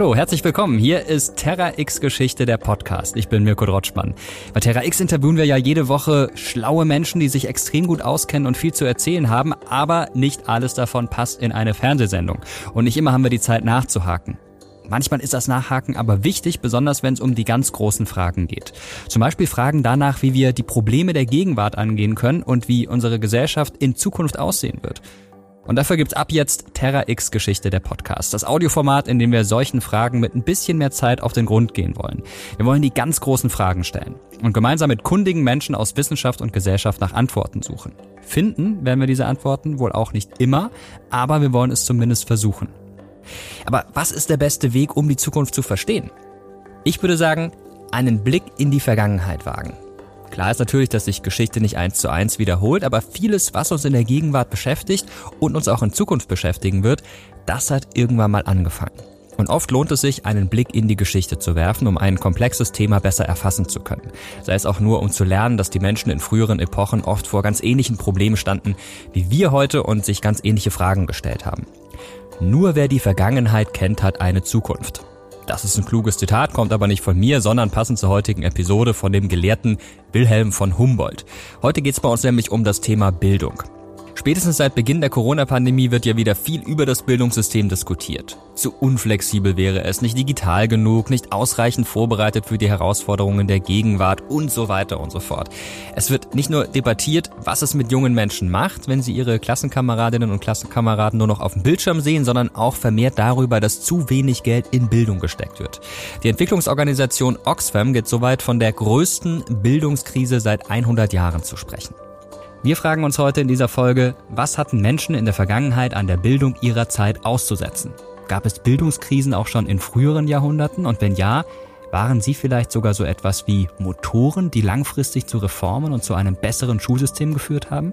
Hallo, herzlich willkommen. Hier ist Terra X Geschichte der Podcast. Ich bin Mirko Drotschmann. Bei Terra X interviewen wir ja jede Woche schlaue Menschen, die sich extrem gut auskennen und viel zu erzählen haben, aber nicht alles davon passt in eine Fernsehsendung. Und nicht immer haben wir die Zeit nachzuhaken. Manchmal ist das Nachhaken aber wichtig, besonders wenn es um die ganz großen Fragen geht. Zum Beispiel Fragen danach, wie wir die Probleme der Gegenwart angehen können und wie unsere Gesellschaft in Zukunft aussehen wird. Und dafür gibt's ab jetzt Terra X Geschichte der Podcast. Das Audioformat, in dem wir solchen Fragen mit ein bisschen mehr Zeit auf den Grund gehen wollen. Wir wollen die ganz großen Fragen stellen und gemeinsam mit kundigen Menschen aus Wissenschaft und Gesellschaft nach Antworten suchen. Finden werden wir diese Antworten wohl auch nicht immer, aber wir wollen es zumindest versuchen. Aber was ist der beste Weg, um die Zukunft zu verstehen? Ich würde sagen, einen Blick in die Vergangenheit wagen. Klar ist natürlich, dass sich Geschichte nicht eins zu eins wiederholt, aber vieles, was uns in der Gegenwart beschäftigt und uns auch in Zukunft beschäftigen wird, das hat irgendwann mal angefangen. Und oft lohnt es sich, einen Blick in die Geschichte zu werfen, um ein komplexes Thema besser erfassen zu können. Sei es auch nur, um zu lernen, dass die Menschen in früheren Epochen oft vor ganz ähnlichen Problemen standen, wie wir heute und sich ganz ähnliche Fragen gestellt haben. Nur wer die Vergangenheit kennt, hat eine Zukunft. Das ist ein kluges Zitat, kommt aber nicht von mir, sondern passend zur heutigen Episode von dem Gelehrten Wilhelm von Humboldt. Heute geht es bei uns nämlich um das Thema Bildung. Spätestens seit Beginn der Corona-Pandemie wird ja wieder viel über das Bildungssystem diskutiert. Zu unflexibel wäre es, nicht digital genug, nicht ausreichend vorbereitet für die Herausforderungen der Gegenwart und so weiter und so fort. Es wird nicht nur debattiert, was es mit jungen Menschen macht, wenn sie ihre Klassenkameradinnen und Klassenkameraden nur noch auf dem Bildschirm sehen, sondern auch vermehrt darüber, dass zu wenig Geld in Bildung gesteckt wird. Die Entwicklungsorganisation Oxfam geht so weit, von der größten Bildungskrise seit 100 Jahren zu sprechen. Wir fragen uns heute in dieser Folge, was hatten Menschen in der Vergangenheit an der Bildung ihrer Zeit auszusetzen? Gab es Bildungskrisen auch schon in früheren Jahrhunderten? Und wenn ja, waren sie vielleicht sogar so etwas wie Motoren, die langfristig zu Reformen und zu einem besseren Schulsystem geführt haben?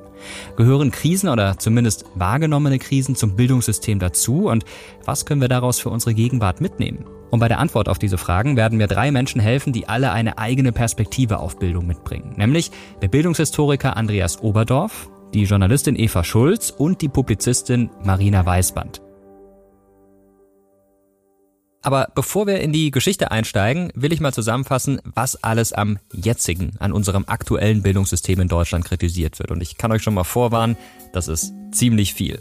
Gehören Krisen oder zumindest wahrgenommene Krisen zum Bildungssystem dazu? Und was können wir daraus für unsere Gegenwart mitnehmen? Und bei der Antwort auf diese Fragen werden mir drei Menschen helfen, die alle eine eigene Perspektive auf Bildung mitbringen. Nämlich der Bildungshistoriker Andreas Oberdorf, die Journalistin Eva Schulz und die Publizistin Marina Weißband. Aber bevor wir in die Geschichte einsteigen, will ich mal zusammenfassen, was alles am jetzigen, an unserem aktuellen Bildungssystem in Deutschland kritisiert wird. Und ich kann euch schon mal vorwarnen, das ist ziemlich viel.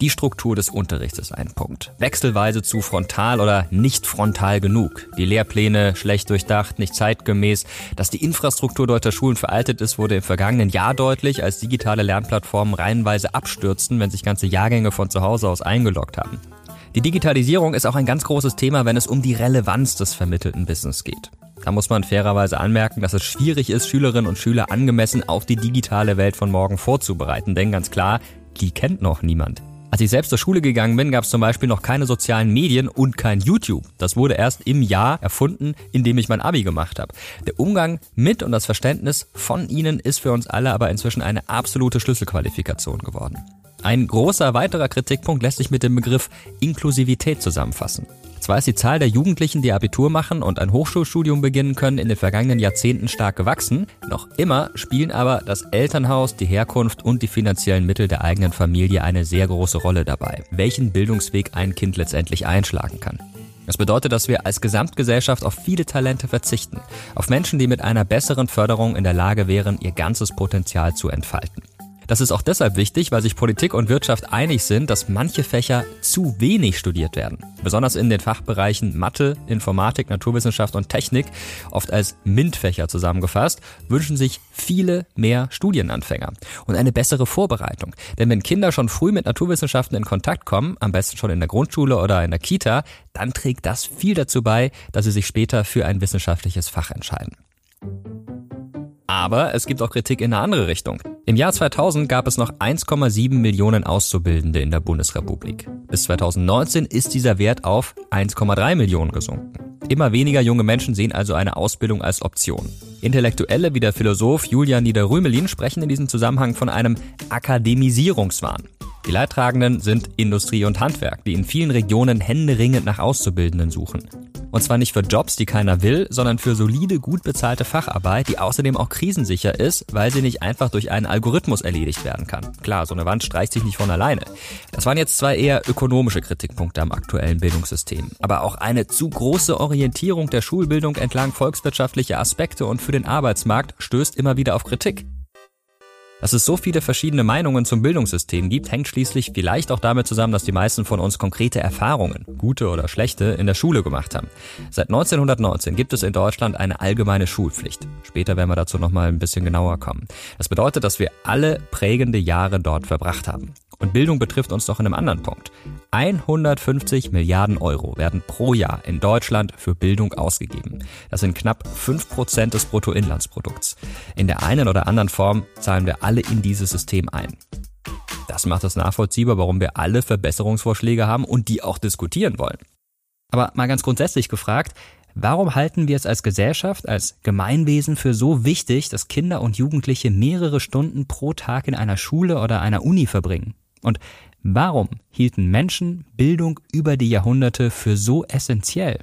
Die Struktur des Unterrichts ist ein Punkt. Wechselweise zu frontal oder nicht frontal genug. Die Lehrpläne schlecht durchdacht, nicht zeitgemäß. Dass die Infrastruktur deutscher Schulen veraltet ist, wurde im vergangenen Jahr deutlich, als digitale Lernplattformen reihenweise abstürzten, wenn sich ganze Jahrgänge von zu Hause aus eingeloggt haben. Die Digitalisierung ist auch ein ganz großes Thema, wenn es um die Relevanz des vermittelten Wissens geht. Da muss man fairerweise anmerken, dass es schwierig ist, Schülerinnen und Schüler angemessen auf die digitale Welt von morgen vorzubereiten. Denn ganz klar, die kennt noch niemand. Als ich selbst zur Schule gegangen bin, gab es zum Beispiel noch keine sozialen Medien und kein YouTube. Das wurde erst im Jahr erfunden, in dem ich mein Abi gemacht habe. Der Umgang mit und das Verständnis von ihnen ist für uns alle aber inzwischen eine absolute Schlüsselqualifikation geworden. Ein großer weiterer Kritikpunkt lässt sich mit dem Begriff Inklusivität zusammenfassen. Zwar ist die Zahl der Jugendlichen, die Abitur machen und ein Hochschulstudium beginnen können, in den vergangenen Jahrzehnten stark gewachsen, noch immer spielen aber das Elternhaus, die Herkunft und die finanziellen Mittel der eigenen Familie eine sehr große Rolle dabei, welchen Bildungsweg ein Kind letztendlich einschlagen kann. Das bedeutet, dass wir als Gesamtgesellschaft auf viele Talente verzichten, auf Menschen, die mit einer besseren Förderung in der Lage wären, ihr ganzes Potenzial zu entfalten. Das ist auch deshalb wichtig, weil sich Politik und Wirtschaft einig sind, dass manche Fächer zu wenig studiert werden. Besonders in den Fachbereichen Mathe, Informatik, Naturwissenschaft und Technik, oft als MINT-Fächer zusammengefasst, wünschen sich viele mehr Studienanfänger und eine bessere Vorbereitung. Denn wenn Kinder schon früh mit Naturwissenschaften in Kontakt kommen, am besten schon in der Grundschule oder in der Kita, dann trägt das viel dazu bei, dass sie sich später für ein wissenschaftliches Fach entscheiden. Aber es gibt auch Kritik in eine andere Richtung. Im Jahr 2000 gab es noch 1,7 Millionen Auszubildende in der Bundesrepublik. Bis 2019 ist dieser Wert auf 1,3 Millionen gesunken. Immer weniger junge Menschen sehen also eine Ausbildung als Option. Intellektuelle wie der Philosoph Julian Niederrümelin sprechen in diesem Zusammenhang von einem Akademisierungswahn. Die Leidtragenden sind Industrie und Handwerk, die in vielen Regionen händeringend nach Auszubildenden suchen. Und zwar nicht für Jobs, die keiner will, sondern für solide, gut bezahlte Facharbeit, die außerdem auch krisensicher ist, weil sie nicht einfach durch einen Algorithmus erledigt werden kann. Klar, so eine Wand streicht sich nicht von alleine. Das waren jetzt zwar eher ökonomische Kritikpunkte am aktuellen Bildungssystem, aber auch eine zu große Orientierung der Schulbildung entlang volkswirtschaftlicher Aspekte und für den Arbeitsmarkt stößt immer wieder auf Kritik. Dass es so viele verschiedene Meinungen zum Bildungssystem gibt, hängt schließlich vielleicht auch damit zusammen, dass die meisten von uns konkrete Erfahrungen, gute oder schlechte, in der Schule gemacht haben. Seit 1919 gibt es in Deutschland eine allgemeine Schulpflicht. Später werden wir dazu nochmal ein bisschen genauer kommen. Das bedeutet, dass wir alle prägende Jahre dort verbracht haben. Und Bildung betrifft uns noch in einem anderen Punkt. 150 Milliarden Euro werden pro Jahr in Deutschland für Bildung ausgegeben. Das sind knapp 5% des Bruttoinlandsprodukts. In der einen oder anderen Form zahlen wir alle in dieses System ein. Das macht es nachvollziehbar, warum wir alle Verbesserungsvorschläge haben und die auch diskutieren wollen. Aber mal ganz grundsätzlich gefragt, Warum halten wir es als Gesellschaft, als Gemeinwesen für so wichtig, dass Kinder und Jugendliche mehrere Stunden pro Tag in einer Schule oder einer Uni verbringen? Und warum hielten Menschen Bildung über die Jahrhunderte für so essentiell?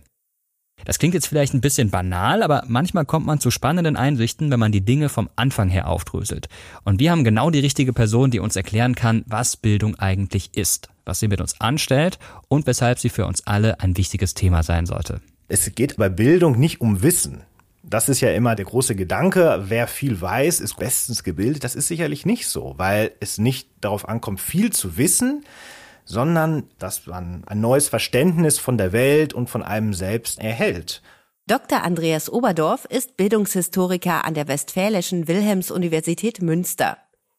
Das klingt jetzt vielleicht ein bisschen banal, aber manchmal kommt man zu spannenden Einsichten, wenn man die Dinge vom Anfang her aufdröselt. Und wir haben genau die richtige Person, die uns erklären kann, was Bildung eigentlich ist, was sie mit uns anstellt und weshalb sie für uns alle ein wichtiges Thema sein sollte. Es geht bei Bildung nicht um Wissen. Das ist ja immer der große Gedanke, wer viel weiß, ist bestens gebildet. Das ist sicherlich nicht so, weil es nicht darauf ankommt, viel zu wissen, sondern dass man ein neues Verständnis von der Welt und von einem selbst erhält. Dr. Andreas Oberdorf ist Bildungshistoriker an der Westfälischen Wilhelms-Universität Münster.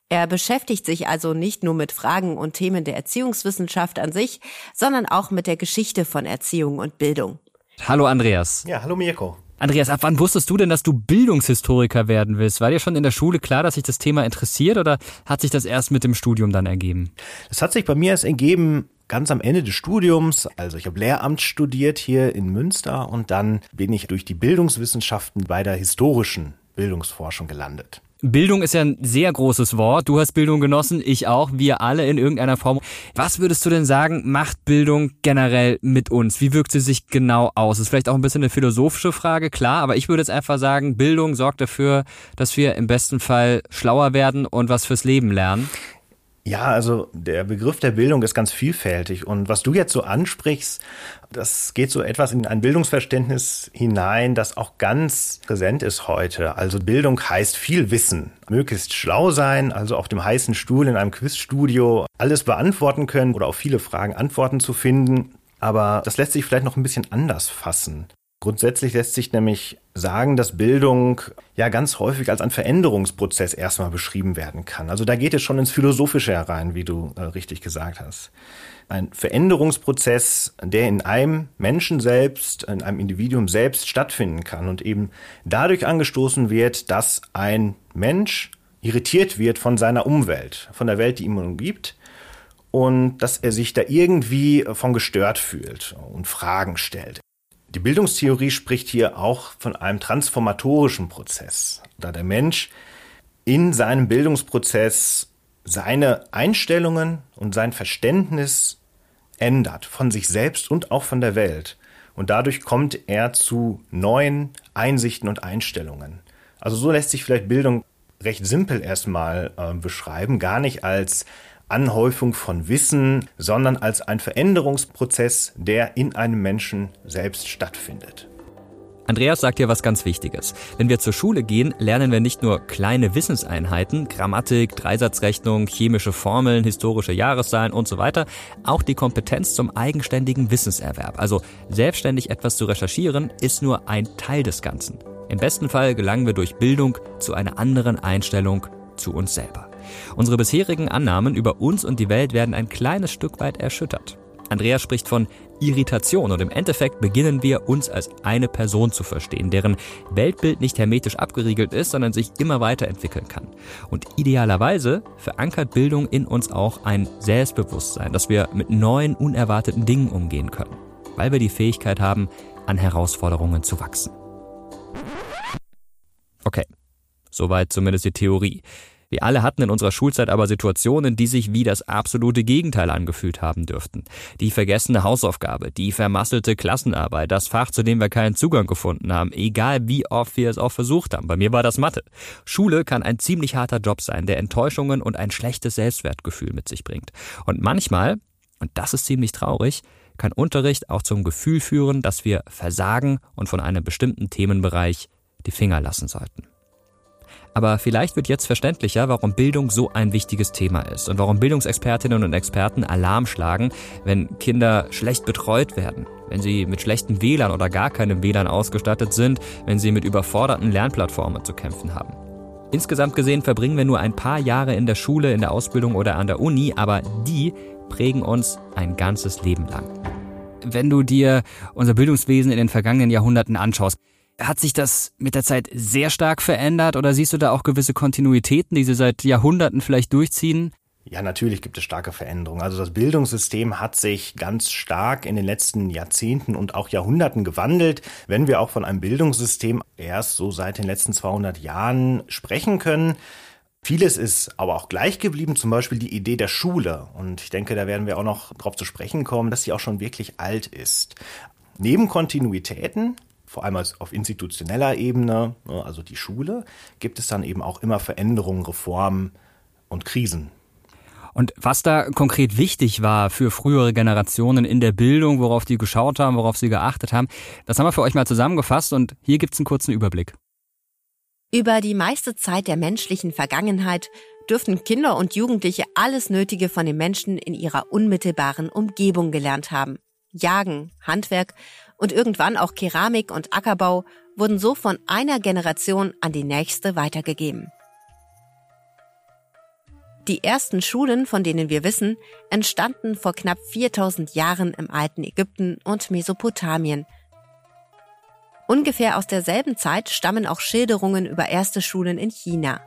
Er beschäftigt sich also nicht nur mit Fragen und Themen der Erziehungswissenschaft an sich, sondern auch mit der Geschichte von Erziehung und Bildung. Hallo Andreas. Ja, hallo Mirko. Andreas, ab wann wusstest du denn, dass du Bildungshistoriker werden willst? War dir schon in der Schule klar, dass sich das Thema interessiert oder hat sich das erst mit dem Studium dann ergeben? Das hat sich bei mir erst ergeben ganz am Ende des Studiums. Also ich habe Lehramt studiert hier in Münster und dann bin ich durch die Bildungswissenschaften bei der historischen Bildungsforschung gelandet. Bildung ist ja ein sehr großes Wort. Du hast Bildung genossen, ich auch, wir alle in irgendeiner Form. Was würdest du denn sagen, macht Bildung generell mit uns? Wie wirkt sie sich genau aus? Ist vielleicht auch ein bisschen eine philosophische Frage, klar, aber ich würde jetzt einfach sagen, Bildung sorgt dafür, dass wir im besten Fall schlauer werden und was fürs Leben lernen. Ja, also der Begriff der Bildung ist ganz vielfältig. Und was du jetzt so ansprichst, das geht so etwas in ein Bildungsverständnis hinein, das auch ganz präsent ist heute. Also Bildung heißt viel Wissen, möglichst schlau sein, also auf dem heißen Stuhl in einem Quizstudio alles beantworten können oder auf viele Fragen Antworten zu finden. Aber das lässt sich vielleicht noch ein bisschen anders fassen. Grundsätzlich lässt sich nämlich sagen, dass Bildung ja ganz häufig als ein Veränderungsprozess erstmal beschrieben werden kann. Also da geht es schon ins Philosophische herein, wie du äh, richtig gesagt hast. Ein Veränderungsprozess, der in einem Menschen selbst, in einem Individuum selbst stattfinden kann und eben dadurch angestoßen wird, dass ein Mensch irritiert wird von seiner Umwelt, von der Welt, die ihm umgibt und dass er sich da irgendwie von gestört fühlt und Fragen stellt. Die Bildungstheorie spricht hier auch von einem transformatorischen Prozess, da der Mensch in seinem Bildungsprozess seine Einstellungen und sein Verständnis ändert von sich selbst und auch von der Welt. Und dadurch kommt er zu neuen Einsichten und Einstellungen. Also so lässt sich vielleicht Bildung recht simpel erstmal äh, beschreiben, gar nicht als Anhäufung von Wissen, sondern als ein Veränderungsprozess, der in einem Menschen selbst stattfindet. Andreas sagt hier was ganz Wichtiges. Wenn wir zur Schule gehen, lernen wir nicht nur kleine Wissenseinheiten, Grammatik, Dreisatzrechnung, chemische Formeln, historische Jahreszahlen und so weiter, auch die Kompetenz zum eigenständigen Wissenserwerb. Also selbstständig etwas zu recherchieren, ist nur ein Teil des Ganzen. Im besten Fall gelangen wir durch Bildung zu einer anderen Einstellung zu uns selber. Unsere bisherigen Annahmen über uns und die Welt werden ein kleines Stück weit erschüttert. Andreas spricht von Irritation und im Endeffekt beginnen wir uns als eine Person zu verstehen, deren Weltbild nicht hermetisch abgeriegelt ist, sondern sich immer weiterentwickeln kann. Und idealerweise verankert Bildung in uns auch ein Selbstbewusstsein, dass wir mit neuen, unerwarteten Dingen umgehen können, weil wir die Fähigkeit haben, an Herausforderungen zu wachsen. Okay, soweit zumindest die Theorie. Wir alle hatten in unserer Schulzeit aber Situationen, die sich wie das absolute Gegenteil angefühlt haben dürften. Die vergessene Hausaufgabe, die vermasselte Klassenarbeit, das Fach, zu dem wir keinen Zugang gefunden haben, egal wie oft wir es auch versucht haben. Bei mir war das Mathe. Schule kann ein ziemlich harter Job sein, der Enttäuschungen und ein schlechtes Selbstwertgefühl mit sich bringt. Und manchmal, und das ist ziemlich traurig, kann Unterricht auch zum Gefühl führen, dass wir versagen und von einem bestimmten Themenbereich die Finger lassen sollten. Aber vielleicht wird jetzt verständlicher, warum Bildung so ein wichtiges Thema ist und warum Bildungsexpertinnen und Experten Alarm schlagen, wenn Kinder schlecht betreut werden, wenn sie mit schlechten WLAN oder gar keinem WLAN ausgestattet sind, wenn sie mit überforderten Lernplattformen zu kämpfen haben. Insgesamt gesehen verbringen wir nur ein paar Jahre in der Schule, in der Ausbildung oder an der Uni, aber die prägen uns ein ganzes Leben lang. Wenn du dir unser Bildungswesen in den vergangenen Jahrhunderten anschaust, hat sich das mit der Zeit sehr stark verändert oder siehst du da auch gewisse Kontinuitäten, die sie seit Jahrhunderten vielleicht durchziehen? Ja, natürlich gibt es starke Veränderungen. Also das Bildungssystem hat sich ganz stark in den letzten Jahrzehnten und auch Jahrhunderten gewandelt. Wenn wir auch von einem Bildungssystem erst so seit den letzten 200 Jahren sprechen können, Vieles ist aber auch gleich geblieben, zum Beispiel die Idee der Schule. Und ich denke, da werden wir auch noch darauf zu sprechen kommen, dass sie auch schon wirklich alt ist. Neben Kontinuitäten vor allem auf institutioneller Ebene, ne, also die Schule, gibt es dann eben auch immer Veränderungen, Reformen und Krisen. Und was da konkret wichtig war für frühere Generationen in der Bildung, worauf die geschaut haben, worauf sie geachtet haben, das haben wir für euch mal zusammengefasst und hier gibt's einen kurzen Überblick. Über die meiste Zeit der menschlichen Vergangenheit dürften Kinder und Jugendliche alles Nötige von den Menschen in ihrer unmittelbaren Umgebung gelernt haben. Jagen, Handwerk und irgendwann auch Keramik und Ackerbau wurden so von einer Generation an die nächste weitergegeben. Die ersten Schulen, von denen wir wissen, entstanden vor knapp 4000 Jahren im alten Ägypten und Mesopotamien. Ungefähr aus derselben Zeit stammen auch Schilderungen über erste Schulen in China.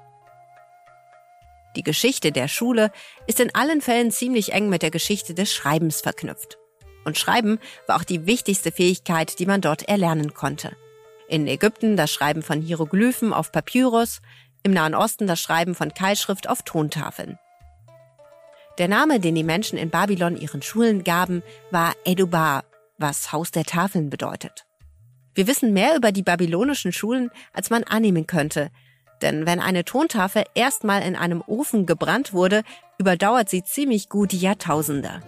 Die Geschichte der Schule ist in allen Fällen ziemlich eng mit der Geschichte des Schreibens verknüpft. Und Schreiben war auch die wichtigste Fähigkeit, die man dort erlernen konnte. In Ägypten das Schreiben von Hieroglyphen auf Papyrus, im Nahen Osten das Schreiben von Keilschrift auf Tontafeln. Der Name, den die Menschen in Babylon ihren Schulen gaben, war Edubar, was Haus der Tafeln bedeutet. Wir wissen mehr über die babylonischen Schulen, als man annehmen könnte, denn wenn eine Tontafel erstmal in einem Ofen gebrannt wurde, überdauert sie ziemlich gut Jahrtausende.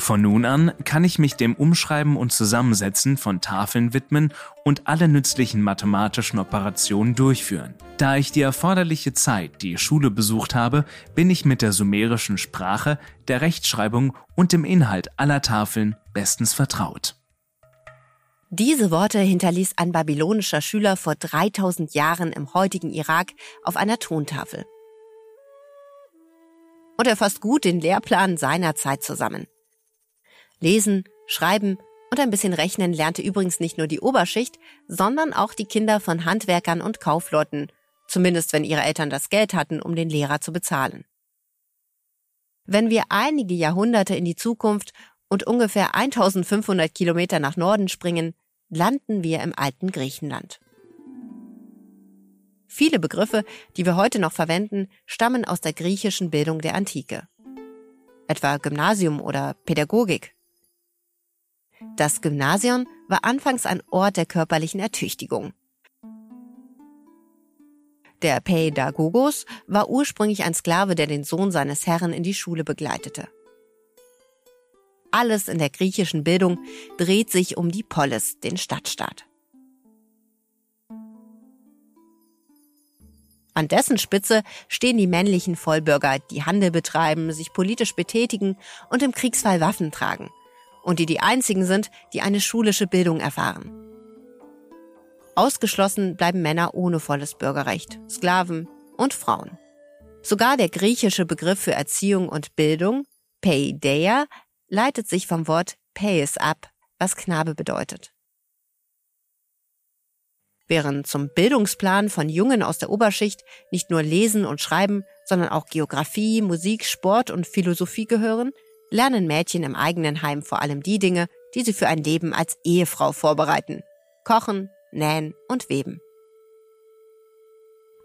Von nun an kann ich mich dem Umschreiben und Zusammensetzen von Tafeln widmen und alle nützlichen mathematischen Operationen durchführen. Da ich die erforderliche Zeit die Schule besucht habe, bin ich mit der sumerischen Sprache, der Rechtschreibung und dem Inhalt aller Tafeln bestens vertraut. Diese Worte hinterließ ein babylonischer Schüler vor 3000 Jahren im heutigen Irak auf einer Tontafel. Und er fasst gut den Lehrplan seiner Zeit zusammen. Lesen, Schreiben und ein bisschen Rechnen lernte übrigens nicht nur die Oberschicht, sondern auch die Kinder von Handwerkern und Kaufleuten, zumindest wenn ihre Eltern das Geld hatten, um den Lehrer zu bezahlen. Wenn wir einige Jahrhunderte in die Zukunft und ungefähr 1500 Kilometer nach Norden springen, landen wir im alten Griechenland. Viele Begriffe, die wir heute noch verwenden, stammen aus der griechischen Bildung der Antike. Etwa Gymnasium oder Pädagogik. Das Gymnasium war anfangs ein Ort der körperlichen Ertüchtigung. Der Pädagogos war ursprünglich ein Sklave, der den Sohn seines Herrn in die Schule begleitete. Alles in der griechischen Bildung dreht sich um die Polis, den Stadtstaat. An dessen Spitze stehen die männlichen Vollbürger, die Handel betreiben, sich politisch betätigen und im Kriegsfall Waffen tragen und die die einzigen sind, die eine schulische Bildung erfahren. Ausgeschlossen bleiben Männer ohne volles Bürgerrecht, Sklaven und Frauen. Sogar der griechische Begriff für Erziehung und Bildung, Paideia, leitet sich vom Wort Pais ab, was Knabe bedeutet. Während zum Bildungsplan von Jungen aus der Oberschicht nicht nur Lesen und Schreiben, sondern auch Geographie, Musik, Sport und Philosophie gehören, lernen Mädchen im eigenen Heim vor allem die Dinge, die sie für ein Leben als Ehefrau vorbereiten. Kochen, nähen und weben.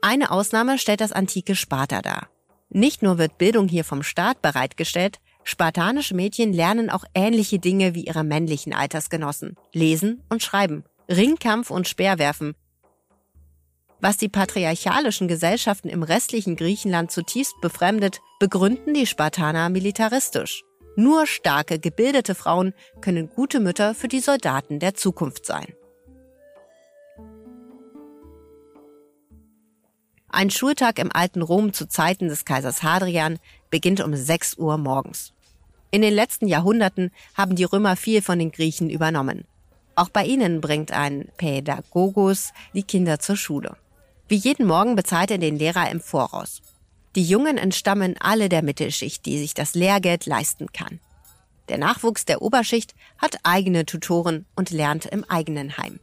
Eine Ausnahme stellt das antike Sparta dar. Nicht nur wird Bildung hier vom Staat bereitgestellt, spartanische Mädchen lernen auch ähnliche Dinge wie ihre männlichen Altersgenossen. Lesen und schreiben, Ringkampf und Speerwerfen. Was die patriarchalischen Gesellschaften im restlichen Griechenland zutiefst befremdet, begründen die Spartaner militaristisch. Nur starke, gebildete Frauen können gute Mütter für die Soldaten der Zukunft sein. Ein Schultag im alten Rom zu Zeiten des Kaisers Hadrian beginnt um 6 Uhr morgens. In den letzten Jahrhunderten haben die Römer viel von den Griechen übernommen. Auch bei ihnen bringt ein Pädagogos die Kinder zur Schule. Wie jeden Morgen bezahlt er den Lehrer im Voraus. Die Jungen entstammen alle der Mittelschicht, die sich das Lehrgeld leisten kann. Der Nachwuchs der Oberschicht hat eigene Tutoren und lernt im eigenen Heim.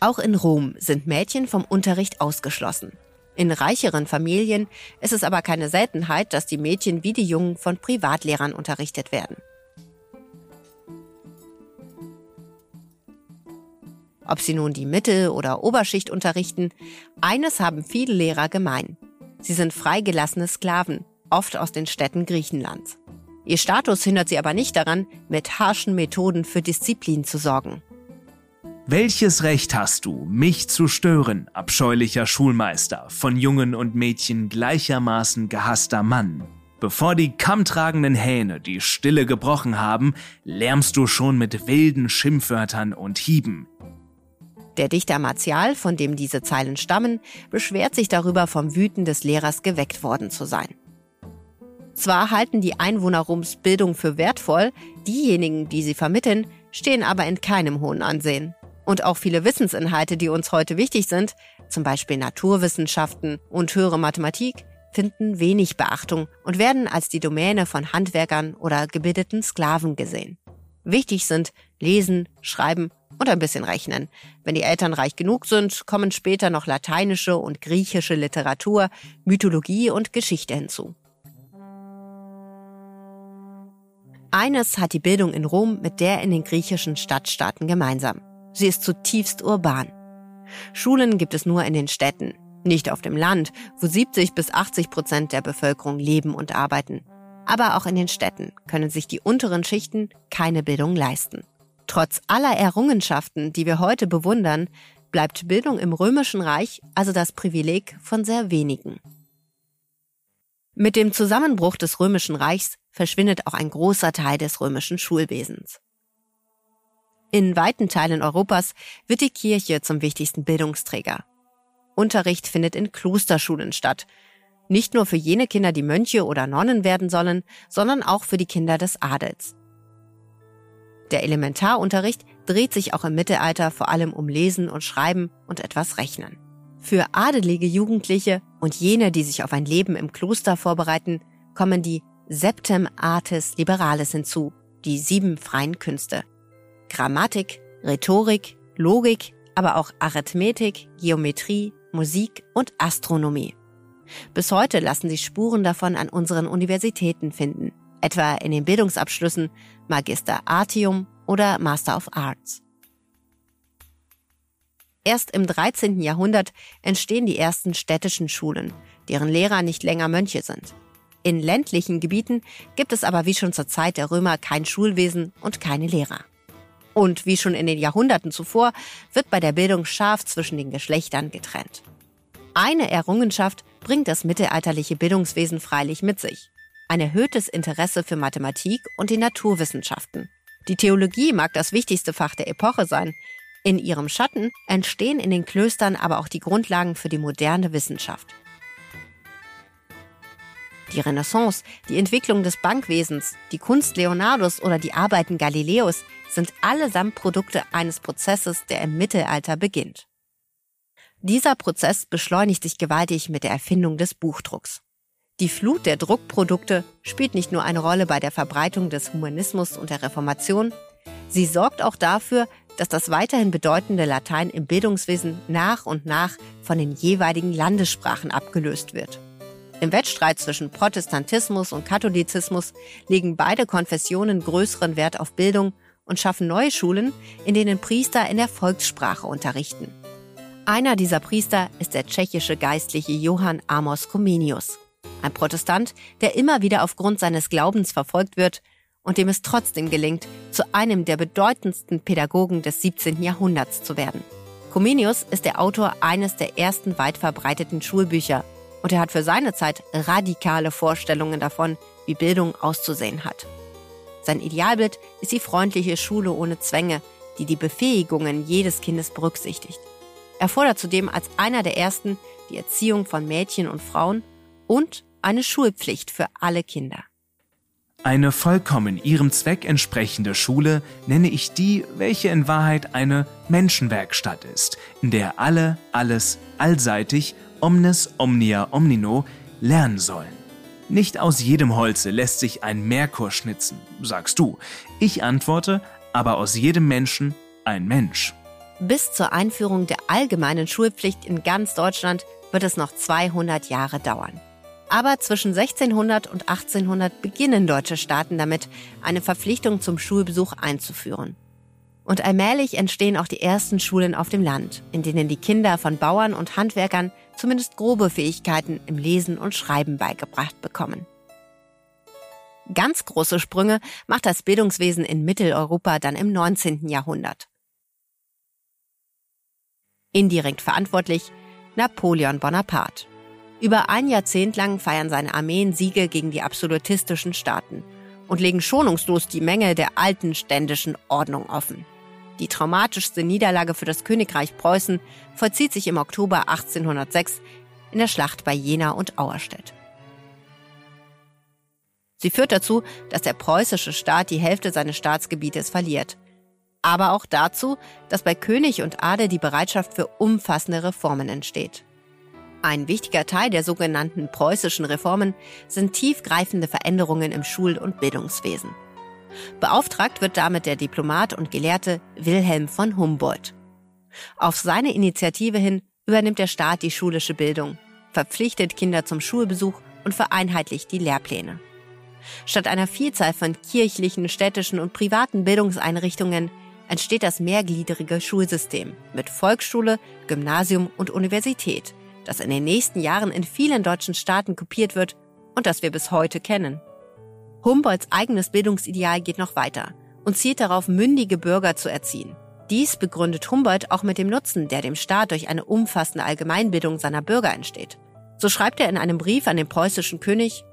Auch in Rom sind Mädchen vom Unterricht ausgeschlossen. In reicheren Familien ist es aber keine Seltenheit, dass die Mädchen wie die Jungen von Privatlehrern unterrichtet werden. Ob sie nun die Mittel- oder Oberschicht unterrichten, eines haben viele Lehrer gemein. Sie sind freigelassene Sklaven, oft aus den Städten Griechenlands. Ihr Status hindert sie aber nicht daran, mit harschen Methoden für Disziplin zu sorgen. Welches Recht hast du, mich zu stören, abscheulicher Schulmeister, von Jungen und Mädchen gleichermaßen gehasster Mann? Bevor die kammtragenden Hähne die Stille gebrochen haben, lärmst du schon mit wilden Schimpfwörtern und Hieben. Der Dichter Martial, von dem diese Zeilen stammen, beschwert sich darüber, vom Wüten des Lehrers geweckt worden zu sein. Zwar halten die Einwohner Roms Bildung für wertvoll, diejenigen, die sie vermitteln, stehen aber in keinem hohen Ansehen. Und auch viele Wissensinhalte, die uns heute wichtig sind, zum Beispiel Naturwissenschaften und höhere Mathematik, finden wenig Beachtung und werden als die Domäne von Handwerkern oder gebildeten Sklaven gesehen. Wichtig sind Lesen, Schreiben und ein bisschen Rechnen. Wenn die Eltern reich genug sind, kommen später noch lateinische und griechische Literatur, Mythologie und Geschichte hinzu. Eines hat die Bildung in Rom mit der in den griechischen Stadtstaaten gemeinsam. Sie ist zutiefst urban. Schulen gibt es nur in den Städten, nicht auf dem Land, wo 70 bis 80 Prozent der Bevölkerung leben und arbeiten. Aber auch in den Städten können sich die unteren Schichten keine Bildung leisten. Trotz aller Errungenschaften, die wir heute bewundern, bleibt Bildung im Römischen Reich also das Privileg von sehr wenigen. Mit dem Zusammenbruch des Römischen Reichs verschwindet auch ein großer Teil des römischen Schulwesens. In weiten Teilen Europas wird die Kirche zum wichtigsten Bildungsträger. Unterricht findet in Klosterschulen statt, nicht nur für jene Kinder, die Mönche oder Nonnen werden sollen, sondern auch für die Kinder des Adels. Der Elementarunterricht dreht sich auch im Mittelalter vor allem um Lesen und Schreiben und etwas Rechnen. Für adelige Jugendliche und jene, die sich auf ein Leben im Kloster vorbereiten, kommen die Septem Artes Liberales hinzu, die sieben freien Künste. Grammatik, Rhetorik, Logik, aber auch Arithmetik, Geometrie, Musik und Astronomie. Bis heute lassen sich Spuren davon an unseren Universitäten finden etwa in den Bildungsabschlüssen Magister Artium oder Master of Arts. Erst im 13. Jahrhundert entstehen die ersten städtischen Schulen, deren Lehrer nicht länger Mönche sind. In ländlichen Gebieten gibt es aber wie schon zur Zeit der Römer kein Schulwesen und keine Lehrer. Und wie schon in den Jahrhunderten zuvor wird bei der Bildung scharf zwischen den Geschlechtern getrennt. Eine Errungenschaft bringt das mittelalterliche Bildungswesen freilich mit sich ein erhöhtes Interesse für Mathematik und die Naturwissenschaften. Die Theologie mag das wichtigste Fach der Epoche sein. In ihrem Schatten entstehen in den Klöstern aber auch die Grundlagen für die moderne Wissenschaft. Die Renaissance, die Entwicklung des Bankwesens, die Kunst Leonardos oder die Arbeiten Galileos sind allesamt Produkte eines Prozesses, der im Mittelalter beginnt. Dieser Prozess beschleunigt sich gewaltig mit der Erfindung des Buchdrucks. Die Flut der Druckprodukte spielt nicht nur eine Rolle bei der Verbreitung des Humanismus und der Reformation, sie sorgt auch dafür, dass das weiterhin bedeutende Latein im Bildungswesen nach und nach von den jeweiligen Landessprachen abgelöst wird. Im Wettstreit zwischen Protestantismus und Katholizismus legen beide Konfessionen größeren Wert auf Bildung und schaffen neue Schulen, in denen Priester in der Volkssprache unterrichten. Einer dieser Priester ist der tschechische Geistliche Johann Amos Comenius. Ein Protestant, der immer wieder aufgrund seines Glaubens verfolgt wird und dem es trotzdem gelingt, zu einem der bedeutendsten Pädagogen des 17. Jahrhunderts zu werden. Comenius ist der Autor eines der ersten weit verbreiteten Schulbücher und er hat für seine Zeit radikale Vorstellungen davon, wie Bildung auszusehen hat. Sein Idealbild ist die freundliche Schule ohne Zwänge, die die Befähigungen jedes Kindes berücksichtigt. Er fordert zudem als einer der ersten die Erziehung von Mädchen und Frauen und eine Schulpflicht für alle Kinder. Eine vollkommen ihrem Zweck entsprechende Schule nenne ich die, welche in Wahrheit eine Menschenwerkstatt ist, in der alle, alles, allseitig, omnes, omnia, omnino lernen sollen. Nicht aus jedem Holze lässt sich ein Merkur schnitzen, sagst du. Ich antworte, aber aus jedem Menschen ein Mensch. Bis zur Einführung der allgemeinen Schulpflicht in ganz Deutschland wird es noch 200 Jahre dauern. Aber zwischen 1600 und 1800 beginnen deutsche Staaten damit, eine Verpflichtung zum Schulbesuch einzuführen. Und allmählich entstehen auch die ersten Schulen auf dem Land, in denen die Kinder von Bauern und Handwerkern zumindest grobe Fähigkeiten im Lesen und Schreiben beigebracht bekommen. Ganz große Sprünge macht das Bildungswesen in Mitteleuropa dann im 19. Jahrhundert. Indirekt verantwortlich Napoleon Bonaparte. Über ein Jahrzehnt lang feiern seine Armeen Siege gegen die absolutistischen Staaten und legen schonungslos die Menge der alten ständischen Ordnung offen. Die traumatischste Niederlage für das Königreich Preußen vollzieht sich im Oktober 1806 in der Schlacht bei Jena und Auerstedt. Sie führt dazu, dass der preußische Staat die Hälfte seines Staatsgebietes verliert. Aber auch dazu, dass bei König und Adel die Bereitschaft für umfassende Reformen entsteht. Ein wichtiger Teil der sogenannten preußischen Reformen sind tiefgreifende Veränderungen im Schul- und Bildungswesen. Beauftragt wird damit der Diplomat und Gelehrte Wilhelm von Humboldt. Auf seine Initiative hin übernimmt der Staat die schulische Bildung, verpflichtet Kinder zum Schulbesuch und vereinheitlicht die Lehrpläne. Statt einer Vielzahl von kirchlichen, städtischen und privaten Bildungseinrichtungen entsteht das mehrgliedrige Schulsystem mit Volksschule, Gymnasium und Universität, das in den nächsten Jahren in vielen deutschen Staaten kopiert wird und das wir bis heute kennen. Humboldts eigenes Bildungsideal geht noch weiter und zielt darauf, mündige Bürger zu erziehen. Dies begründet Humboldt auch mit dem Nutzen, der dem Staat durch eine umfassende Allgemeinbildung seiner Bürger entsteht. So schreibt er in einem Brief an den preußischen König,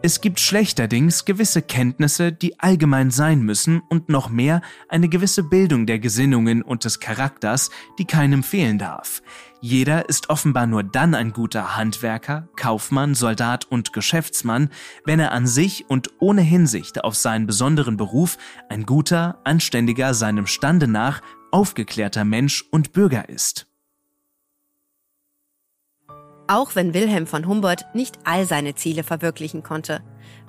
es gibt schlechterdings gewisse Kenntnisse, die allgemein sein müssen und noch mehr eine gewisse Bildung der Gesinnungen und des Charakters, die keinem fehlen darf. Jeder ist offenbar nur dann ein guter Handwerker, Kaufmann, Soldat und Geschäftsmann, wenn er an sich und ohne Hinsicht auf seinen besonderen Beruf ein guter, anständiger, seinem Stande nach aufgeklärter Mensch und Bürger ist. Auch wenn Wilhelm von Humboldt nicht all seine Ziele verwirklichen konnte,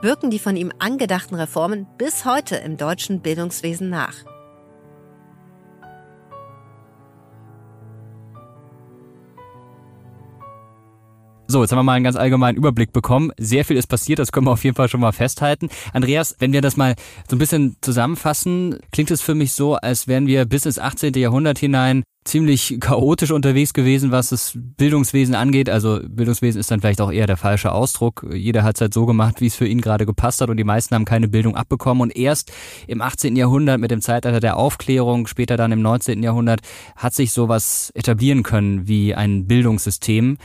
wirken die von ihm angedachten Reformen bis heute im deutschen Bildungswesen nach. So, jetzt haben wir mal einen ganz allgemeinen Überblick bekommen. Sehr viel ist passiert, das können wir auf jeden Fall schon mal festhalten. Andreas, wenn wir das mal so ein bisschen zusammenfassen, klingt es für mich so, als wären wir bis ins 18. Jahrhundert hinein ziemlich chaotisch unterwegs gewesen, was das Bildungswesen angeht. Also Bildungswesen ist dann vielleicht auch eher der falsche Ausdruck. Jeder hat es halt so gemacht, wie es für ihn gerade gepasst hat und die meisten haben keine Bildung abbekommen. Und erst im 18. Jahrhundert mit dem Zeitalter der Aufklärung, später dann im 19. Jahrhundert, hat sich sowas etablieren können wie ein Bildungssystem.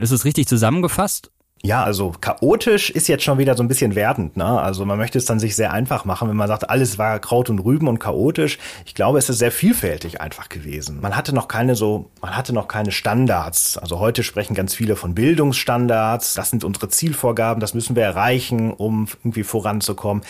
Ist es richtig zusammengefasst? Ja, also chaotisch ist jetzt schon wieder so ein bisschen wertend. Ne? Also man möchte es dann sich sehr einfach machen, wenn man sagt, alles war Kraut und Rüben und chaotisch. Ich glaube, es ist sehr vielfältig einfach gewesen. Man hatte noch keine so, man hatte noch keine Standards. Also heute sprechen ganz viele von Bildungsstandards. Das sind unsere Zielvorgaben, das müssen wir erreichen, um irgendwie voranzukommen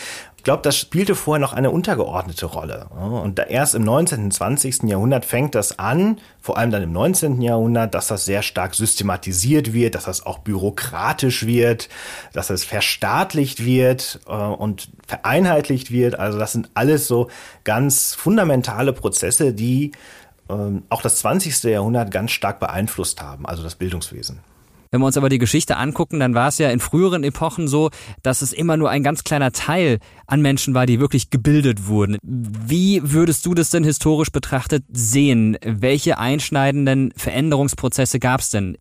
glaube, das spielte vorher noch eine untergeordnete Rolle. Und erst im 19. und 20. Jahrhundert fängt das an, vor allem dann im 19. Jahrhundert, dass das sehr stark systematisiert wird, dass das auch bürokratisch wird, dass es verstaatlicht wird äh, und vereinheitlicht wird. Also das sind alles so ganz fundamentale Prozesse, die ähm, auch das 20. Jahrhundert ganz stark beeinflusst haben, also das Bildungswesen. Wenn wir uns aber die Geschichte angucken, dann war es ja in früheren Epochen so, dass es immer nur ein ganz kleiner Teil an Menschen war, die wirklich gebildet wurden. Wie würdest du das denn historisch betrachtet sehen? Welche einschneidenden Veränderungsprozesse gab es denn?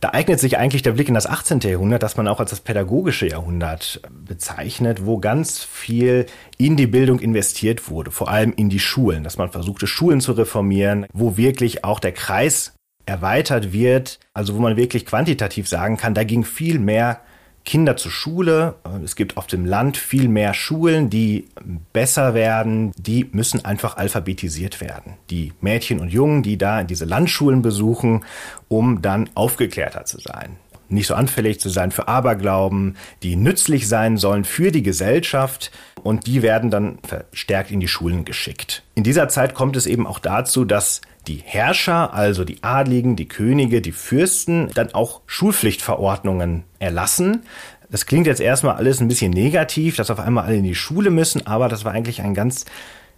Da eignet sich eigentlich der Blick in das 18. Jahrhundert, das man auch als das pädagogische Jahrhundert bezeichnet, wo ganz viel in die Bildung investiert wurde, vor allem in die Schulen, dass man versuchte, Schulen zu reformieren, wo wirklich auch der Kreis erweitert wird, also wo man wirklich quantitativ sagen kann, da ging viel mehr Kinder zur Schule. Es gibt auf dem Land viel mehr Schulen, die besser werden. Die müssen einfach alphabetisiert werden. Die Mädchen und Jungen, die da diese Landschulen besuchen, um dann aufgeklärter zu sein. Nicht so anfällig zu sein für Aberglauben, die nützlich sein sollen für die Gesellschaft und die werden dann verstärkt in die Schulen geschickt. In dieser Zeit kommt es eben auch dazu, dass die Herrscher, also die Adligen, die Könige, die Fürsten, dann auch Schulpflichtverordnungen erlassen. Das klingt jetzt erstmal alles ein bisschen negativ, dass auf einmal alle in die Schule müssen, aber das war eigentlich ein ganz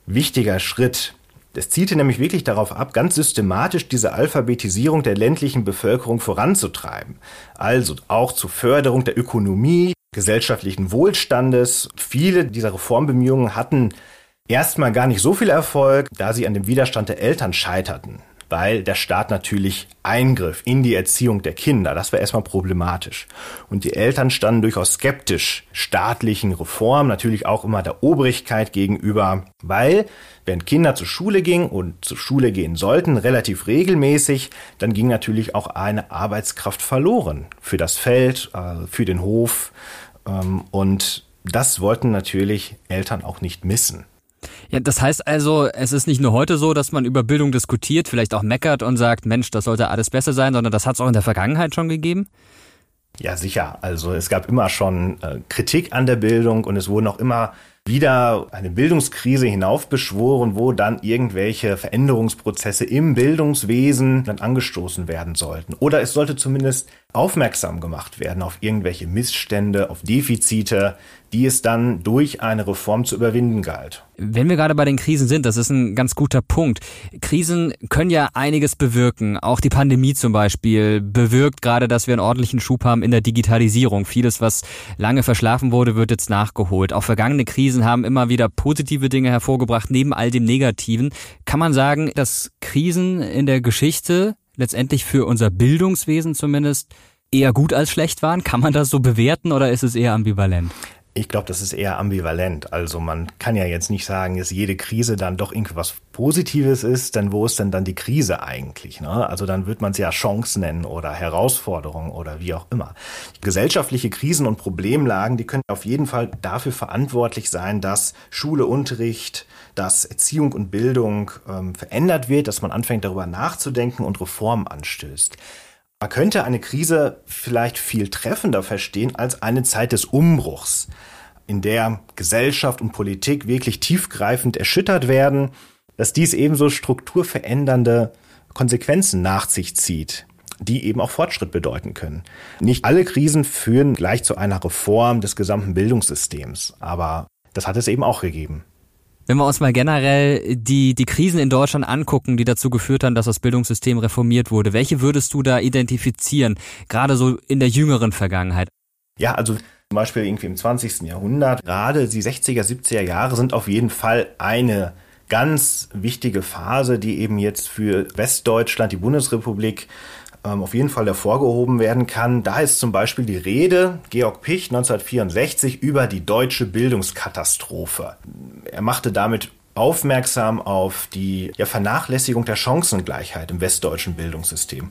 wichtiger Schritt. Es zielte nämlich wirklich darauf ab, ganz systematisch diese Alphabetisierung der ländlichen Bevölkerung voranzutreiben. Also auch zur Förderung der Ökonomie, gesellschaftlichen Wohlstandes. Viele dieser Reformbemühungen hatten erstmal gar nicht so viel Erfolg, da sie an dem Widerstand der Eltern scheiterten, weil der Staat natürlich eingriff in die Erziehung der Kinder. Das war erstmal problematisch. Und die Eltern standen durchaus skeptisch staatlichen Reformen, natürlich auch immer der Obrigkeit gegenüber, weil wenn Kinder zur Schule gingen und zur Schule gehen sollten, relativ regelmäßig, dann ging natürlich auch eine Arbeitskraft verloren für das Feld, äh, für den Hof. Ähm, und das wollten natürlich Eltern auch nicht missen. Ja, das heißt also, es ist nicht nur heute so, dass man über Bildung diskutiert, vielleicht auch meckert und sagt, Mensch, das sollte alles besser sein, sondern das hat es auch in der Vergangenheit schon gegeben? Ja, sicher. Also es gab immer schon äh, Kritik an der Bildung und es wurden auch immer wieder eine Bildungskrise hinaufbeschworen, wo dann irgendwelche Veränderungsprozesse im Bildungswesen dann angestoßen werden sollten. Oder es sollte zumindest aufmerksam gemacht werden auf irgendwelche Missstände, auf Defizite, die es dann durch eine Reform zu überwinden galt. Wenn wir gerade bei den Krisen sind, das ist ein ganz guter Punkt. Krisen können ja einiges bewirken. Auch die Pandemie zum Beispiel bewirkt gerade, dass wir einen ordentlichen Schub haben in der Digitalisierung. Vieles, was lange verschlafen wurde, wird jetzt nachgeholt. Auch vergangene Krisen haben immer wieder positive Dinge hervorgebracht, neben all dem Negativen. Kann man sagen, dass Krisen in der Geschichte letztendlich für unser Bildungswesen zumindest eher gut als schlecht waren? Kann man das so bewerten oder ist es eher ambivalent? Ich glaube, das ist eher ambivalent. Also man kann ja jetzt nicht sagen, dass jede Krise dann doch irgendwas Positives ist, denn wo ist denn dann die Krise eigentlich? Ne? Also dann wird man es ja Chance nennen oder Herausforderung oder wie auch immer. Gesellschaftliche Krisen und Problemlagen, die können auf jeden Fall dafür verantwortlich sein, dass Schule, Unterricht, dass Erziehung und Bildung ähm, verändert wird, dass man anfängt darüber nachzudenken und Reformen anstößt. Man könnte eine Krise vielleicht viel treffender verstehen als eine Zeit des Umbruchs, in der Gesellschaft und Politik wirklich tiefgreifend erschüttert werden, dass dies ebenso strukturverändernde Konsequenzen nach sich zieht, die eben auch Fortschritt bedeuten können. Nicht alle Krisen führen gleich zu einer Reform des gesamten Bildungssystems, aber das hat es eben auch gegeben. Wenn wir uns mal generell die, die Krisen in Deutschland angucken, die dazu geführt haben, dass das Bildungssystem reformiert wurde, welche würdest du da identifizieren, gerade so in der jüngeren Vergangenheit? Ja, also zum Beispiel irgendwie im 20. Jahrhundert, gerade die 60er, 70er Jahre sind auf jeden Fall eine ganz wichtige Phase, die eben jetzt für Westdeutschland, die Bundesrepublik, auf jeden Fall hervorgehoben werden kann. Da ist zum Beispiel die Rede Georg Picht 1964 über die deutsche Bildungskatastrophe. Er machte damit aufmerksam auf die ja, Vernachlässigung der Chancengleichheit im westdeutschen Bildungssystem.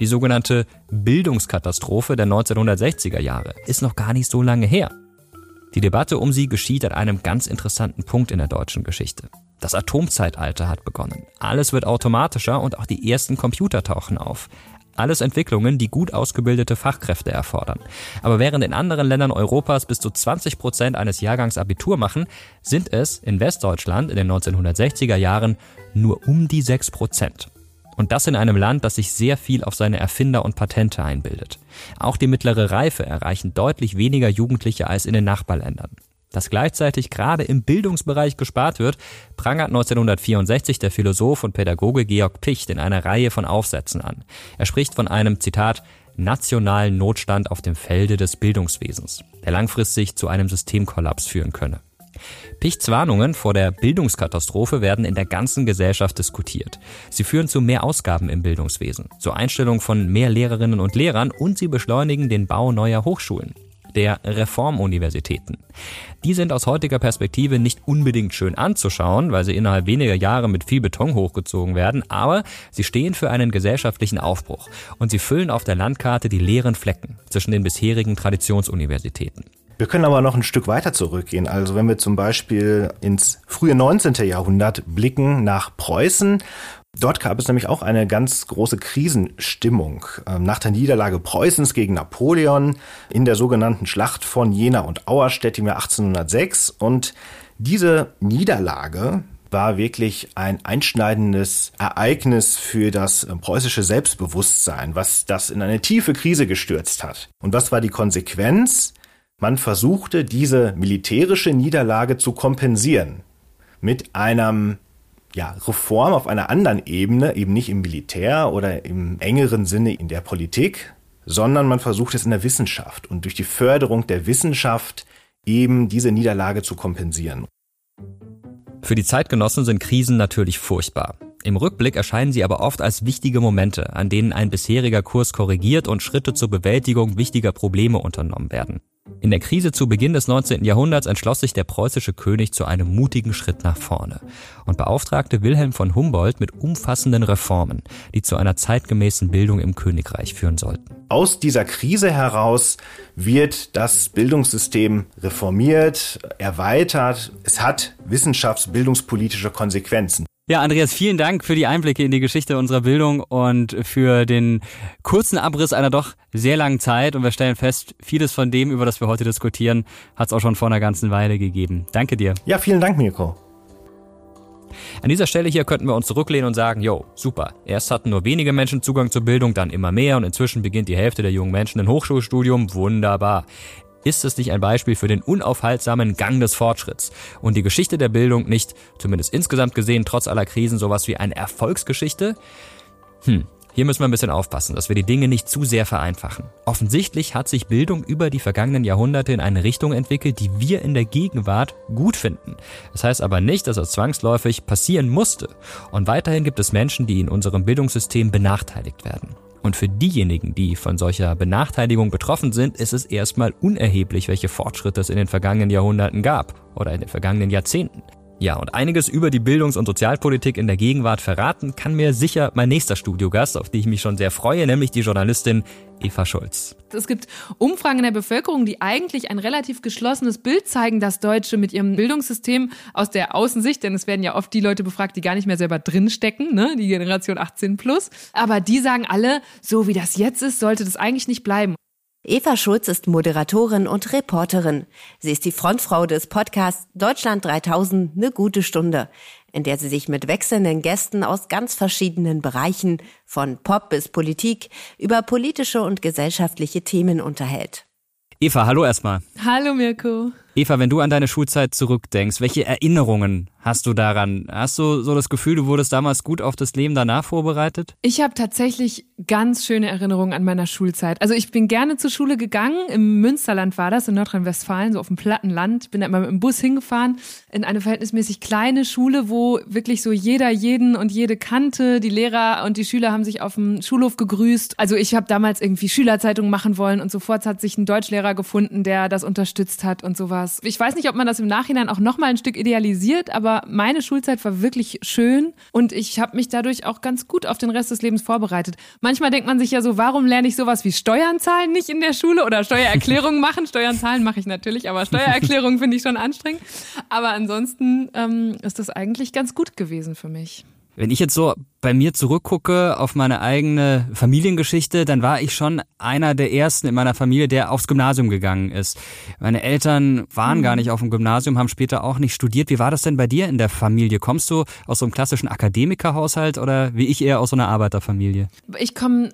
Die sogenannte Bildungskatastrophe der 1960er Jahre ist noch gar nicht so lange her. Die Debatte um sie geschieht an einem ganz interessanten Punkt in der deutschen Geschichte. Das Atomzeitalter hat begonnen. Alles wird automatischer und auch die ersten Computer tauchen auf. Alles Entwicklungen, die gut ausgebildete Fachkräfte erfordern. Aber während in anderen Ländern Europas bis zu 20 Prozent eines Jahrgangs Abitur machen, sind es in Westdeutschland in den 1960er Jahren nur um die 6 Prozent. Und das in einem Land, das sich sehr viel auf seine Erfinder und Patente einbildet. Auch die mittlere Reife erreichen deutlich weniger Jugendliche als in den Nachbarländern. Dass gleichzeitig gerade im Bildungsbereich gespart wird, prangert 1964 der Philosoph und Pädagoge Georg Picht in einer Reihe von Aufsätzen an. Er spricht von einem, Zitat, nationalen Notstand auf dem Felde des Bildungswesens, der langfristig zu einem Systemkollaps führen könne. Pichts Warnungen vor der Bildungskatastrophe werden in der ganzen Gesellschaft diskutiert. Sie führen zu mehr Ausgaben im Bildungswesen, zur Einstellung von mehr Lehrerinnen und Lehrern und sie beschleunigen den Bau neuer Hochschulen der Reformuniversitäten. Die sind aus heutiger Perspektive nicht unbedingt schön anzuschauen, weil sie innerhalb weniger Jahre mit viel Beton hochgezogen werden, aber sie stehen für einen gesellschaftlichen Aufbruch und sie füllen auf der Landkarte die leeren Flecken zwischen den bisherigen Traditionsuniversitäten. Wir können aber noch ein Stück weiter zurückgehen. Also wenn wir zum Beispiel ins frühe 19. Jahrhundert blicken nach Preußen, Dort gab es nämlich auch eine ganz große Krisenstimmung. Ähm, nach der Niederlage Preußens gegen Napoleon in der sogenannten Schlacht von Jena und Auerstedt im Jahr 1806. Und diese Niederlage war wirklich ein einschneidendes Ereignis für das ähm, preußische Selbstbewusstsein, was das in eine tiefe Krise gestürzt hat. Und was war die Konsequenz? Man versuchte, diese militärische Niederlage zu kompensieren mit einem ja, Reform auf einer anderen Ebene, eben nicht im Militär oder im engeren Sinne in der Politik, sondern man versucht es in der Wissenschaft und durch die Förderung der Wissenschaft eben diese Niederlage zu kompensieren. Für die Zeitgenossen sind Krisen natürlich furchtbar. Im Rückblick erscheinen sie aber oft als wichtige Momente, an denen ein bisheriger Kurs korrigiert und Schritte zur Bewältigung wichtiger Probleme unternommen werden. In der Krise zu Beginn des 19. Jahrhunderts entschloss sich der preußische König zu einem mutigen Schritt nach vorne und beauftragte Wilhelm von Humboldt mit umfassenden Reformen, die zu einer zeitgemäßen Bildung im Königreich führen sollten. Aus dieser Krise heraus wird das Bildungssystem reformiert, erweitert. Es hat wissenschaftsbildungspolitische Konsequenzen. Ja, Andreas, vielen Dank für die Einblicke in die Geschichte unserer Bildung und für den kurzen Abriss einer doch sehr langen Zeit. Und wir stellen fest, vieles von dem, über das wir heute diskutieren, hat es auch schon vor einer ganzen Weile gegeben. Danke dir. Ja, vielen Dank, Mirko. An dieser Stelle hier könnten wir uns zurücklehnen und sagen, jo, super. Erst hatten nur wenige Menschen Zugang zur Bildung, dann immer mehr und inzwischen beginnt die Hälfte der jungen Menschen ein Hochschulstudium. Wunderbar. Ist es nicht ein Beispiel für den unaufhaltsamen Gang des Fortschritts und die Geschichte der Bildung nicht, zumindest insgesamt gesehen, trotz aller Krisen sowas wie eine Erfolgsgeschichte? Hm, hier müssen wir ein bisschen aufpassen, dass wir die Dinge nicht zu sehr vereinfachen. Offensichtlich hat sich Bildung über die vergangenen Jahrhunderte in eine Richtung entwickelt, die wir in der Gegenwart gut finden. Das heißt aber nicht, dass es zwangsläufig passieren musste. Und weiterhin gibt es Menschen, die in unserem Bildungssystem benachteiligt werden. Und für diejenigen, die von solcher Benachteiligung betroffen sind, ist es erstmal unerheblich, welche Fortschritte es in den vergangenen Jahrhunderten gab oder in den vergangenen Jahrzehnten. Ja, und einiges über die Bildungs- und Sozialpolitik in der Gegenwart verraten kann mir sicher mein nächster Studiogast, auf die ich mich schon sehr freue, nämlich die Journalistin Eva Schulz. Es gibt Umfragen in der Bevölkerung, die eigentlich ein relativ geschlossenes Bild zeigen, dass Deutsche mit ihrem Bildungssystem aus der Außensicht, denn es werden ja oft die Leute befragt, die gar nicht mehr selber drinstecken, ne, die Generation 18 plus. Aber die sagen alle, so wie das jetzt ist, sollte das eigentlich nicht bleiben. Eva Schulz ist Moderatorin und Reporterin. Sie ist die Frontfrau des Podcasts Deutschland 3000, eine gute Stunde, in der sie sich mit wechselnden Gästen aus ganz verschiedenen Bereichen, von Pop bis Politik, über politische und gesellschaftliche Themen unterhält. Eva, hallo erstmal. Hallo Mirko. Eva, wenn du an deine Schulzeit zurückdenkst, welche Erinnerungen hast du daran? Hast du so das Gefühl, du wurdest damals gut auf das Leben danach vorbereitet? Ich habe tatsächlich ganz schöne Erinnerungen an meiner Schulzeit. Also ich bin gerne zur Schule gegangen. Im Münsterland war das, in Nordrhein-Westfalen, so auf dem platten Land. Bin da immer mit dem Bus hingefahren in eine verhältnismäßig kleine Schule, wo wirklich so jeder jeden und jede kannte. Die Lehrer und die Schüler haben sich auf dem Schulhof gegrüßt. Also ich habe damals irgendwie Schülerzeitungen machen wollen und sofort hat sich ein Deutschlehrer gefunden, der das unterstützt hat und sowas sowas. Ich weiß nicht, ob man das im Nachhinein auch noch mal ein Stück idealisiert, aber meine Schulzeit war wirklich schön und ich habe mich dadurch auch ganz gut auf den Rest des Lebens vorbereitet. Manchmal denkt man sich ja so, warum lerne ich sowas wie Steuern zahlen nicht in der Schule oder Steuererklärungen machen? Steuern zahlen mache ich natürlich, aber Steuererklärungen finde ich schon anstrengend. Aber ansonsten ähm, ist das eigentlich ganz gut gewesen für mich. Wenn ich jetzt so bei mir zurückgucke auf meine eigene Familiengeschichte, dann war ich schon einer der ersten in meiner Familie, der aufs Gymnasium gegangen ist. Meine Eltern waren mhm. gar nicht auf dem Gymnasium, haben später auch nicht studiert. Wie war das denn bei dir in der Familie? Kommst du aus so einem klassischen Akademikerhaushalt oder wie ich eher aus so einer Arbeiterfamilie? Ich komme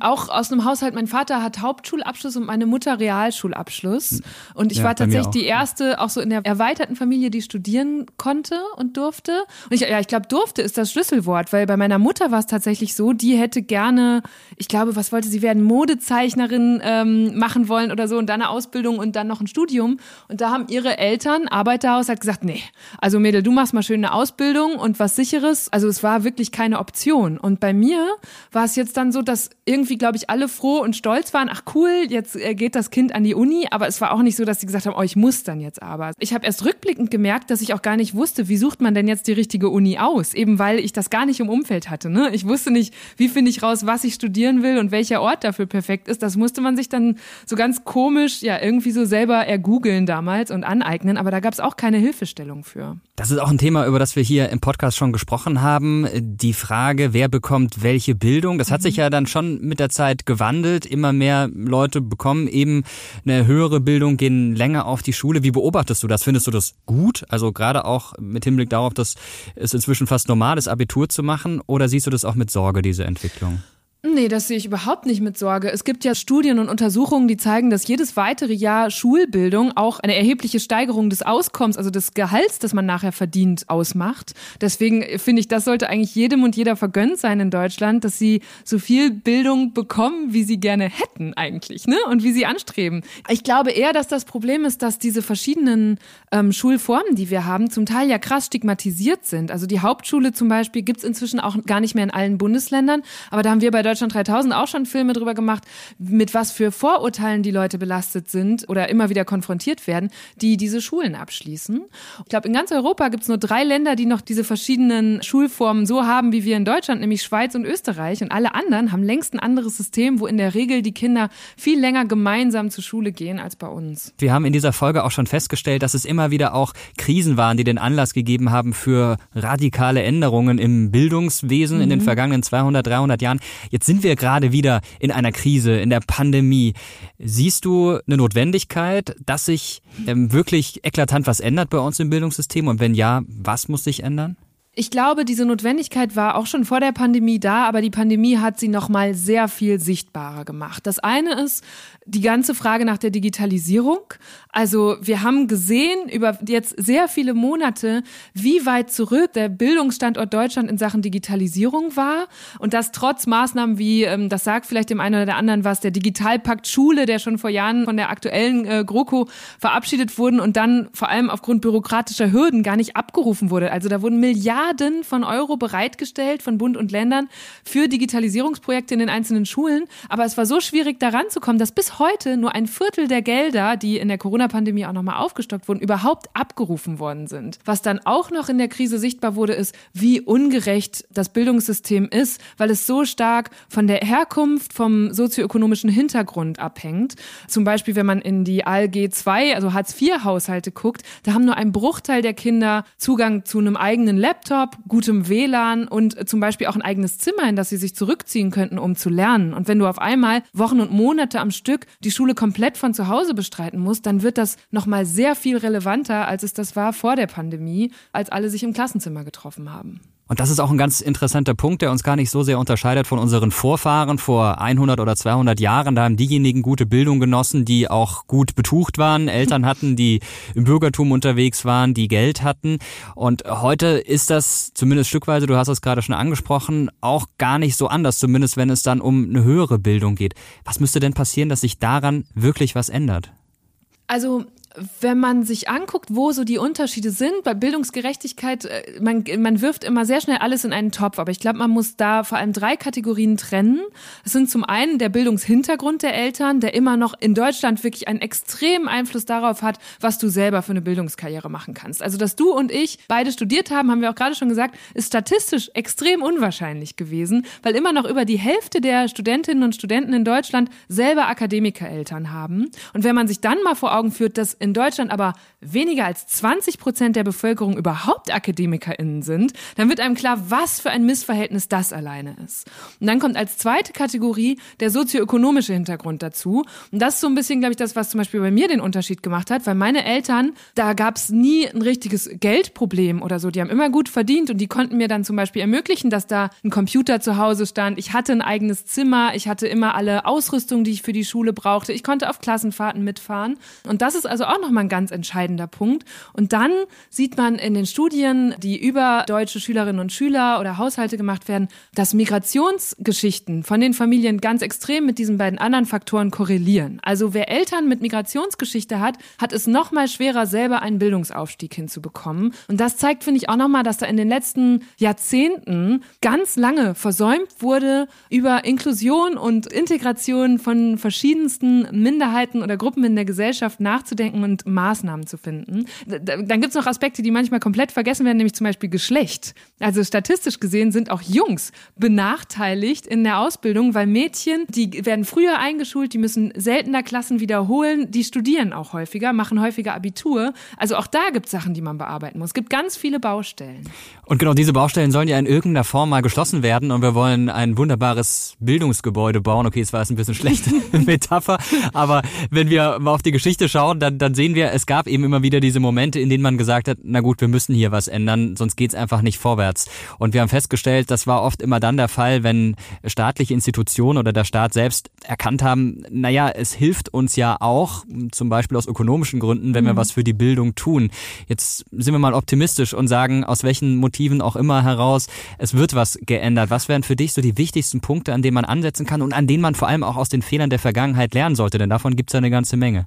auch aus einem Haushalt, mein Vater hat Hauptschulabschluss und meine Mutter Realschulabschluss. Hm. Und ich ja, war tatsächlich die erste, auch so in der erweiterten Familie, die studieren konnte und durfte. Und ich, ja, ich glaube, durfte ist das Schlüsselwort, weil bei meiner meiner Mutter war es tatsächlich so, die hätte gerne, ich glaube, was wollte sie werden, Modezeichnerin ähm, machen wollen oder so und dann eine Ausbildung und dann noch ein Studium. Und da haben ihre Eltern, Arbeiterhaus, hat gesagt, nee, also Mädel, du machst mal schön eine Ausbildung und was sicheres. Also es war wirklich keine Option. Und bei mir war es jetzt dann so, dass irgendwie, glaube ich, alle froh und stolz waren, ach cool, jetzt äh, geht das Kind an die Uni, aber es war auch nicht so, dass sie gesagt haben, oh, ich muss dann jetzt aber. Ich habe erst rückblickend gemerkt, dass ich auch gar nicht wusste, wie sucht man denn jetzt die richtige Uni aus, eben weil ich das gar nicht im Umfeld hatte. Ne? Ich wusste nicht, wie finde ich raus, was ich studieren will und welcher Ort dafür perfekt ist. Das musste man sich dann so ganz komisch, ja, irgendwie so selber ergoogeln damals und aneignen, aber da gab es auch keine Hilfestellung für. Das ist auch ein Thema, über das wir hier im Podcast schon gesprochen haben. Die Frage, wer bekommt welche Bildung, das hat sich ja dann schon mit der Zeit gewandelt. Immer mehr Leute bekommen eben eine höhere Bildung, gehen länger auf die Schule. Wie beobachtest du das? Findest du das gut? Also gerade auch mit Hinblick darauf, dass es inzwischen fast normal ist, Abitur zu machen? Oder siehst du das auch mit Sorge, diese Entwicklung? Nee, das sehe ich überhaupt nicht mit Sorge. Es gibt ja Studien und Untersuchungen, die zeigen, dass jedes weitere Jahr Schulbildung auch eine erhebliche Steigerung des Auskommens, also des Gehalts, das man nachher verdient, ausmacht. Deswegen finde ich, das sollte eigentlich jedem und jeder vergönnt sein in Deutschland, dass sie so viel Bildung bekommen, wie sie gerne hätten eigentlich, ne? Und wie sie anstreben. Ich glaube eher, dass das Problem ist, dass diese verschiedenen ähm, Schulformen, die wir haben, zum Teil ja krass stigmatisiert sind. Also die Hauptschule zum Beispiel gibt's inzwischen auch gar nicht mehr in allen Bundesländern, aber da haben wir bei Deutschland 3000 auch schon Filme drüber gemacht, mit was für Vorurteilen die Leute belastet sind oder immer wieder konfrontiert werden, die diese Schulen abschließen. Ich glaube, in ganz Europa gibt es nur drei Länder, die noch diese verschiedenen Schulformen so haben wie wir in Deutschland, nämlich Schweiz und Österreich. Und alle anderen haben längst ein anderes System, wo in der Regel die Kinder viel länger gemeinsam zur Schule gehen als bei uns. Wir haben in dieser Folge auch schon festgestellt, dass es immer wieder auch Krisen waren, die den Anlass gegeben haben für radikale Änderungen im Bildungswesen mhm. in den mhm. vergangenen 200, 300 Jahren. Jetzt Jetzt sind wir gerade wieder in einer Krise, in der Pandemie. Siehst du eine Notwendigkeit, dass sich ähm, wirklich eklatant was ändert bei uns im Bildungssystem? Und wenn ja, was muss sich ändern? Ich glaube, diese Notwendigkeit war auch schon vor der Pandemie da, aber die Pandemie hat sie noch mal sehr viel sichtbarer gemacht. Das eine ist die ganze Frage nach der Digitalisierung. Also, wir haben gesehen über jetzt sehr viele Monate, wie weit zurück der Bildungsstandort Deutschland in Sachen Digitalisierung war und das trotz Maßnahmen wie ähm, das sagt vielleicht dem einen oder der anderen was, der Digitalpakt Schule, der schon vor Jahren von der aktuellen äh, GroKo verabschiedet wurden und dann vor allem aufgrund bürokratischer Hürden gar nicht abgerufen wurde. Also, da wurden Milliarden von Euro bereitgestellt von Bund und Ländern für Digitalisierungsprojekte in den einzelnen Schulen. Aber es war so schwierig, da ranzukommen, dass bis heute nur ein Viertel der Gelder, die in der Corona-Pandemie auch nochmal aufgestockt wurden, überhaupt abgerufen worden sind. Was dann auch noch in der Krise sichtbar wurde, ist, wie ungerecht das Bildungssystem ist, weil es so stark von der Herkunft, vom sozioökonomischen Hintergrund abhängt. Zum Beispiel, wenn man in die ALG 2, also Hartz-IV-Haushalte guckt, da haben nur ein Bruchteil der Kinder Zugang zu einem eigenen Laptop, gutem WLAN und zum Beispiel auch ein eigenes Zimmer, in das sie sich zurückziehen könnten, um zu lernen. Und wenn du auf einmal Wochen und Monate am Stück die Schule komplett von zu Hause bestreiten musst, dann wird das nochmal sehr viel relevanter, als es das war vor der Pandemie, als alle sich im Klassenzimmer getroffen haben. Und das ist auch ein ganz interessanter Punkt, der uns gar nicht so sehr unterscheidet von unseren Vorfahren vor 100 oder 200 Jahren. Da haben diejenigen gute Bildung genossen, die auch gut betucht waren, Eltern hatten, die im Bürgertum unterwegs waren, die Geld hatten. Und heute ist das zumindest stückweise, du hast es gerade schon angesprochen, auch gar nicht so anders, zumindest wenn es dann um eine höhere Bildung geht. Was müsste denn passieren, dass sich daran wirklich was ändert? Also wenn man sich anguckt, wo so die Unterschiede sind, bei Bildungsgerechtigkeit, äh, man, man wirft immer sehr schnell alles in einen Topf, aber ich glaube, man muss da vor allem drei Kategorien trennen. Es sind zum einen der Bildungshintergrund der Eltern, der immer noch in Deutschland wirklich einen extremen Einfluss darauf hat, was du selber für eine Bildungskarriere machen kannst. Also, dass du und ich beide studiert haben, haben wir auch gerade schon gesagt, ist statistisch extrem unwahrscheinlich gewesen, weil immer noch über die Hälfte der Studentinnen und Studenten in Deutschland selber Akademikereltern haben. Und wenn man sich dann mal vor Augen führt, dass in Deutschland aber weniger als 20 Prozent der Bevölkerung überhaupt AkademikerInnen sind, dann wird einem klar, was für ein Missverhältnis das alleine ist. Und dann kommt als zweite Kategorie der sozioökonomische Hintergrund dazu. Und das ist so ein bisschen, glaube ich, das, was zum Beispiel bei mir den Unterschied gemacht hat, weil meine Eltern, da gab es nie ein richtiges Geldproblem oder so. Die haben immer gut verdient und die konnten mir dann zum Beispiel ermöglichen, dass da ein Computer zu Hause stand. Ich hatte ein eigenes Zimmer, ich hatte immer alle Ausrüstung, die ich für die Schule brauchte. Ich konnte auf Klassenfahrten mitfahren. Und das ist also auch nochmal ein ganz entscheidender Punkt. Und dann sieht man in den Studien, die über deutsche Schülerinnen und Schüler oder Haushalte gemacht werden, dass Migrationsgeschichten von den Familien ganz extrem mit diesen beiden anderen Faktoren korrelieren. Also wer Eltern mit Migrationsgeschichte hat, hat es nochmal schwerer, selber einen Bildungsaufstieg hinzubekommen. Und das zeigt, finde ich, auch nochmal, dass da in den letzten Jahrzehnten ganz lange versäumt wurde, über Inklusion und Integration von verschiedensten Minderheiten oder Gruppen in der Gesellschaft nachzudenken und Maßnahmen zu finden. Dann gibt es noch Aspekte, die manchmal komplett vergessen werden, nämlich zum Beispiel Geschlecht. Also statistisch gesehen sind auch Jungs benachteiligt in der Ausbildung, weil Mädchen, die werden früher eingeschult, die müssen seltener Klassen wiederholen, die studieren auch häufiger, machen häufiger Abitur. Also auch da gibt es Sachen, die man bearbeiten muss. Es gibt ganz viele Baustellen. Und genau diese Baustellen sollen ja in irgendeiner Form mal geschlossen werden und wir wollen ein wunderbares Bildungsgebäude bauen. Okay, es war jetzt ein bisschen schlechte Metapher, aber wenn wir mal auf die Geschichte schauen, dann, dann sehen wir, es gab eben immer wieder diese Momente, in denen man gesagt hat, na gut, wir müssen hier was ändern, sonst geht's einfach nicht vorwärts. Und wir haben festgestellt, das war oft immer dann der Fall, wenn staatliche Institutionen oder der Staat selbst erkannt haben, naja, es hilft uns ja auch, zum Beispiel aus ökonomischen Gründen, wenn wir mhm. was für die Bildung tun. Jetzt sind wir mal optimistisch und sagen, aus welchen Motiven auch immer heraus, es wird was geändert. Was wären für dich so die wichtigsten Punkte, an denen man ansetzen kann und an denen man vor allem auch aus den Fehlern der Vergangenheit lernen sollte? Denn davon gibt es ja eine ganze Menge.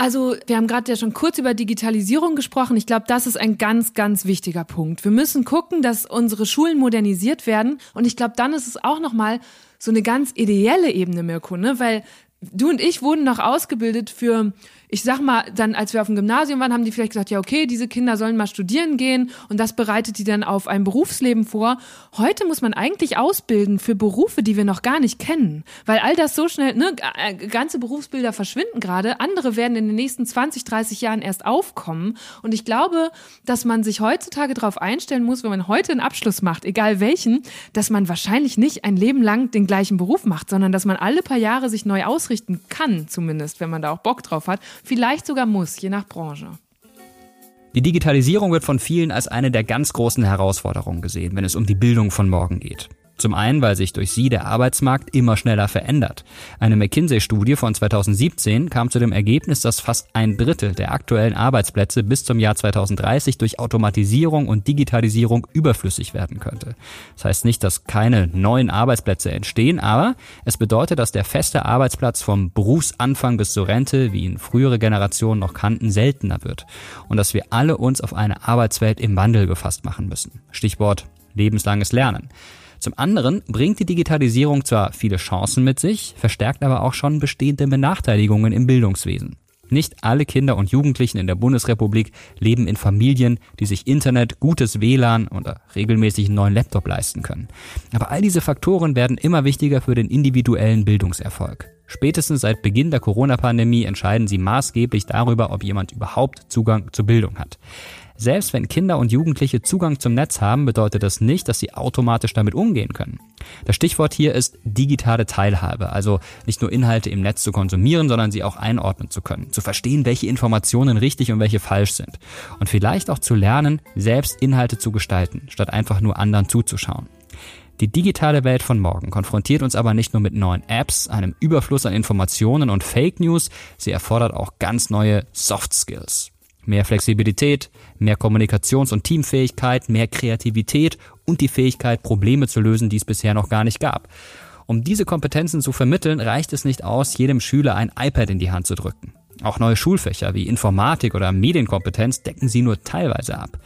Also, wir haben gerade ja schon kurz über Digitalisierung gesprochen. Ich glaube, das ist ein ganz, ganz wichtiger Punkt. Wir müssen gucken, dass unsere Schulen modernisiert werden. Und ich glaube, dann ist es auch nochmal so eine ganz ideelle Ebene, Mirko, ne? Weil du und ich wurden noch ausgebildet für ich sag mal, dann, als wir auf dem Gymnasium waren, haben die vielleicht gesagt, ja, okay, diese Kinder sollen mal studieren gehen und das bereitet die dann auf ein Berufsleben vor. Heute muss man eigentlich ausbilden für Berufe, die wir noch gar nicht kennen, weil all das so schnell, ne, äh, ganze Berufsbilder verschwinden gerade, andere werden in den nächsten 20, 30 Jahren erst aufkommen. Und ich glaube, dass man sich heutzutage darauf einstellen muss, wenn man heute einen Abschluss macht, egal welchen, dass man wahrscheinlich nicht ein Leben lang den gleichen Beruf macht, sondern dass man alle paar Jahre sich neu ausrichten kann, zumindest, wenn man da auch Bock drauf hat vielleicht sogar muss, je nach Branche. Die Digitalisierung wird von vielen als eine der ganz großen Herausforderungen gesehen, wenn es um die Bildung von morgen geht. Zum einen, weil sich durch sie der Arbeitsmarkt immer schneller verändert. Eine McKinsey-Studie von 2017 kam zu dem Ergebnis, dass fast ein Drittel der aktuellen Arbeitsplätze bis zum Jahr 2030 durch Automatisierung und Digitalisierung überflüssig werden könnte. Das heißt nicht, dass keine neuen Arbeitsplätze entstehen, aber es bedeutet, dass der feste Arbeitsplatz vom Berufsanfang bis zur Rente, wie ihn frühere Generationen noch kannten, seltener wird. Und dass wir alle uns auf eine Arbeitswelt im Wandel gefasst machen müssen. Stichwort lebenslanges Lernen. Zum anderen bringt die Digitalisierung zwar viele Chancen mit sich, verstärkt aber auch schon bestehende Benachteiligungen im Bildungswesen. Nicht alle Kinder und Jugendlichen in der Bundesrepublik leben in Familien, die sich Internet, gutes WLAN oder regelmäßig einen neuen Laptop leisten können. Aber all diese Faktoren werden immer wichtiger für den individuellen Bildungserfolg. Spätestens seit Beginn der Corona-Pandemie entscheiden sie maßgeblich darüber, ob jemand überhaupt Zugang zur Bildung hat. Selbst wenn Kinder und Jugendliche Zugang zum Netz haben, bedeutet das nicht, dass sie automatisch damit umgehen können. Das Stichwort hier ist digitale Teilhabe, also nicht nur Inhalte im Netz zu konsumieren, sondern sie auch einordnen zu können, zu verstehen, welche Informationen richtig und welche falsch sind und vielleicht auch zu lernen, selbst Inhalte zu gestalten, statt einfach nur anderen zuzuschauen. Die digitale Welt von morgen konfrontiert uns aber nicht nur mit neuen Apps, einem Überfluss an Informationen und Fake News, sie erfordert auch ganz neue Soft Skills. Mehr Flexibilität, mehr Kommunikations- und Teamfähigkeit, mehr Kreativität und die Fähigkeit, Probleme zu lösen, die es bisher noch gar nicht gab. Um diese Kompetenzen zu vermitteln, reicht es nicht aus, jedem Schüler ein iPad in die Hand zu drücken. Auch neue Schulfächer wie Informatik oder Medienkompetenz decken sie nur teilweise ab.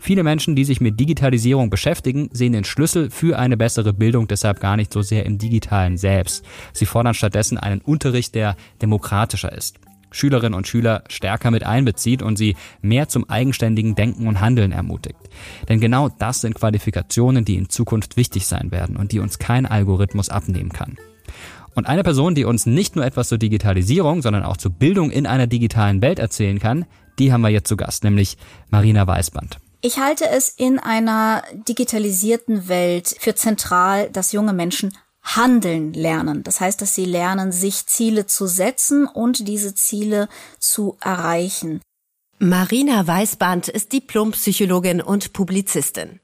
Viele Menschen, die sich mit Digitalisierung beschäftigen, sehen den Schlüssel für eine bessere Bildung deshalb gar nicht so sehr im digitalen selbst. Sie fordern stattdessen einen Unterricht, der demokratischer ist. Schülerinnen und Schüler stärker mit einbezieht und sie mehr zum eigenständigen Denken und Handeln ermutigt. Denn genau das sind Qualifikationen, die in Zukunft wichtig sein werden und die uns kein Algorithmus abnehmen kann. Und eine Person, die uns nicht nur etwas zur Digitalisierung, sondern auch zur Bildung in einer digitalen Welt erzählen kann, die haben wir jetzt zu Gast, nämlich Marina Weißband. Ich halte es in einer digitalisierten Welt für zentral, dass junge Menschen handeln lernen. Das heißt, dass sie lernen, sich Ziele zu setzen und diese Ziele zu erreichen. Marina Weißband ist Diplompsychologin und Publizistin.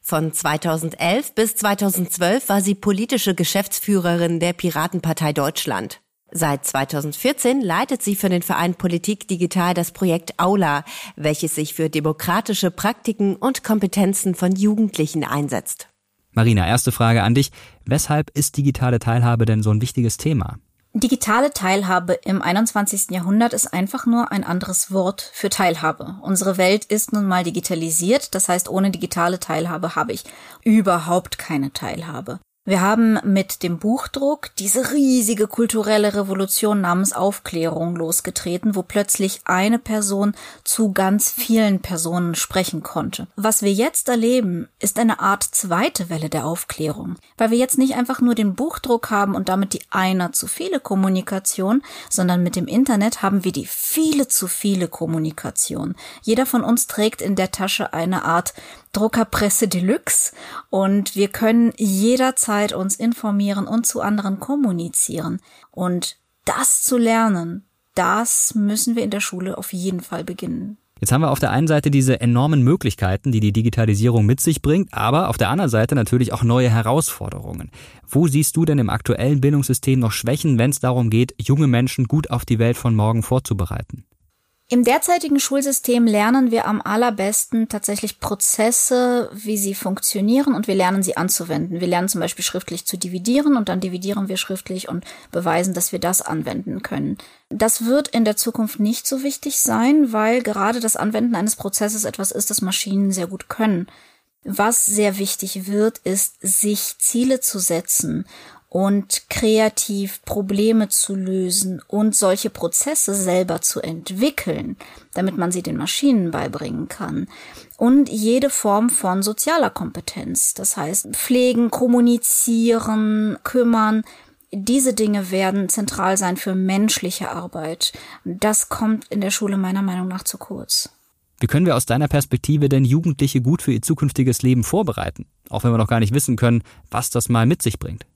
Von 2011 bis 2012 war sie politische Geschäftsführerin der Piratenpartei Deutschland. Seit 2014 leitet sie für den Verein Politik Digital das Projekt Aula, welches sich für demokratische Praktiken und Kompetenzen von Jugendlichen einsetzt. Marina, erste Frage an dich. Weshalb ist digitale Teilhabe denn so ein wichtiges Thema? Digitale Teilhabe im 21. Jahrhundert ist einfach nur ein anderes Wort für Teilhabe. Unsere Welt ist nun mal digitalisiert, das heißt, ohne digitale Teilhabe habe ich überhaupt keine Teilhabe. Wir haben mit dem Buchdruck diese riesige kulturelle Revolution namens Aufklärung losgetreten, wo plötzlich eine Person zu ganz vielen Personen sprechen konnte. Was wir jetzt erleben, ist eine Art zweite Welle der Aufklärung, weil wir jetzt nicht einfach nur den Buchdruck haben und damit die einer zu viele Kommunikation, sondern mit dem Internet haben wir die viele zu viele Kommunikation. Jeder von uns trägt in der Tasche eine Art Druckerpresse Deluxe und wir können jederzeit uns informieren und zu anderen kommunizieren. Und das zu lernen, das müssen wir in der Schule auf jeden Fall beginnen. Jetzt haben wir auf der einen Seite diese enormen Möglichkeiten, die die Digitalisierung mit sich bringt, aber auf der anderen Seite natürlich auch neue Herausforderungen. Wo siehst du denn im aktuellen Bildungssystem noch Schwächen, wenn es darum geht, junge Menschen gut auf die Welt von morgen vorzubereiten? Im derzeitigen Schulsystem lernen wir am allerbesten tatsächlich Prozesse, wie sie funktionieren und wir lernen sie anzuwenden. Wir lernen zum Beispiel schriftlich zu dividieren und dann dividieren wir schriftlich und beweisen, dass wir das anwenden können. Das wird in der Zukunft nicht so wichtig sein, weil gerade das Anwenden eines Prozesses etwas ist, das Maschinen sehr gut können. Was sehr wichtig wird, ist, sich Ziele zu setzen und kreativ Probleme zu lösen und solche Prozesse selber zu entwickeln, damit man sie den Maschinen beibringen kann. Und jede Form von sozialer Kompetenz, das heißt pflegen, kommunizieren, kümmern, diese Dinge werden zentral sein für menschliche Arbeit. Das kommt in der Schule meiner Meinung nach zu kurz. Wie können wir aus deiner Perspektive denn Jugendliche gut für ihr zukünftiges Leben vorbereiten? Auch wenn wir noch gar nicht wissen können, was das mal mit sich bringt.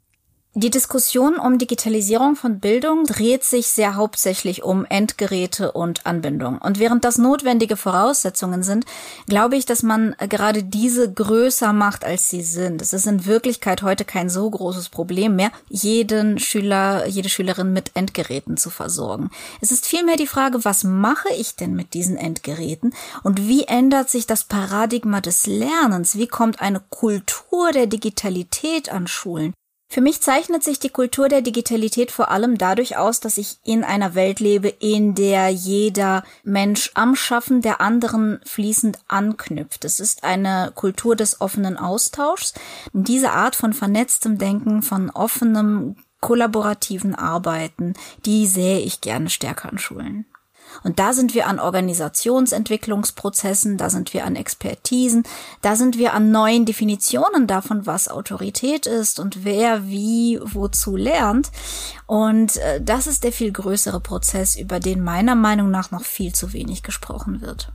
Die Diskussion um Digitalisierung von Bildung dreht sich sehr hauptsächlich um Endgeräte und Anbindung. Und während das notwendige Voraussetzungen sind, glaube ich, dass man gerade diese größer macht, als sie sind. Es ist in Wirklichkeit heute kein so großes Problem mehr, jeden Schüler, jede Schülerin mit Endgeräten zu versorgen. Es ist vielmehr die Frage, was mache ich denn mit diesen Endgeräten und wie ändert sich das Paradigma des Lernens? Wie kommt eine Kultur der Digitalität an Schulen? Für mich zeichnet sich die Kultur der Digitalität vor allem dadurch aus, dass ich in einer Welt lebe, in der jeder Mensch am Schaffen der anderen fließend anknüpft. Es ist eine Kultur des offenen Austauschs. Diese Art von vernetztem Denken, von offenem kollaborativen Arbeiten, die sehe ich gerne stärker an Schulen. Und da sind wir an Organisationsentwicklungsprozessen, da sind wir an Expertisen, da sind wir an neuen Definitionen davon, was Autorität ist und wer wie wozu lernt. Und äh, das ist der viel größere Prozess, über den meiner Meinung nach noch viel zu wenig gesprochen wird.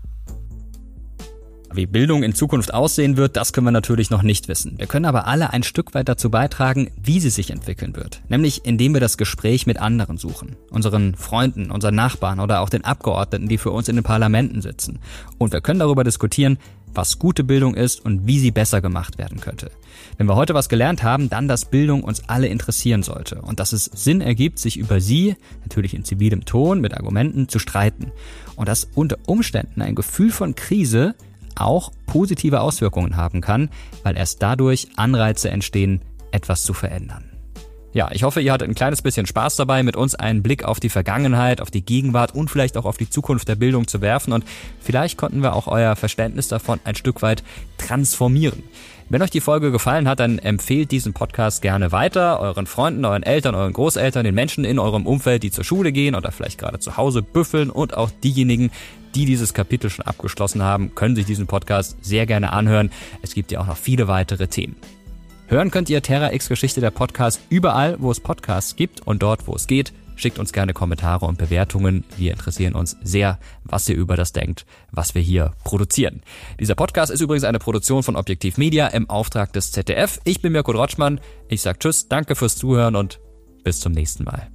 Wie Bildung in Zukunft aussehen wird, das können wir natürlich noch nicht wissen. Wir können aber alle ein Stück weit dazu beitragen, wie sie sich entwickeln wird. Nämlich indem wir das Gespräch mit anderen suchen. Unseren Freunden, unseren Nachbarn oder auch den Abgeordneten, die für uns in den Parlamenten sitzen. Und wir können darüber diskutieren, was gute Bildung ist und wie sie besser gemacht werden könnte. Wenn wir heute was gelernt haben, dann, dass Bildung uns alle interessieren sollte und dass es Sinn ergibt, sich über sie, natürlich in zivilem Ton, mit Argumenten, zu streiten. Und dass unter Umständen ein Gefühl von Krise auch positive Auswirkungen haben kann, weil erst dadurch Anreize entstehen, etwas zu verändern. Ja, ich hoffe, ihr hattet ein kleines bisschen Spaß dabei, mit uns einen Blick auf die Vergangenheit, auf die Gegenwart und vielleicht auch auf die Zukunft der Bildung zu werfen und vielleicht konnten wir auch euer Verständnis davon ein Stück weit transformieren. Wenn euch die Folge gefallen hat, dann empfehlt diesen Podcast gerne weiter, euren Freunden, euren Eltern, euren Großeltern, den Menschen in eurem Umfeld, die zur Schule gehen oder vielleicht gerade zu Hause büffeln und auch diejenigen, die dieses Kapitel schon abgeschlossen haben, können sich diesen Podcast sehr gerne anhören. Es gibt ja auch noch viele weitere Themen. Hören könnt ihr Terra X Geschichte der Podcast überall, wo es Podcasts gibt und dort, wo es geht. Schickt uns gerne Kommentare und Bewertungen. Wir interessieren uns sehr, was ihr über das denkt, was wir hier produzieren. Dieser Podcast ist übrigens eine Produktion von Objektiv Media im Auftrag des ZDF. Ich bin Mirko Rotschmann. Ich sag Tschüss, danke fürs Zuhören und bis zum nächsten Mal.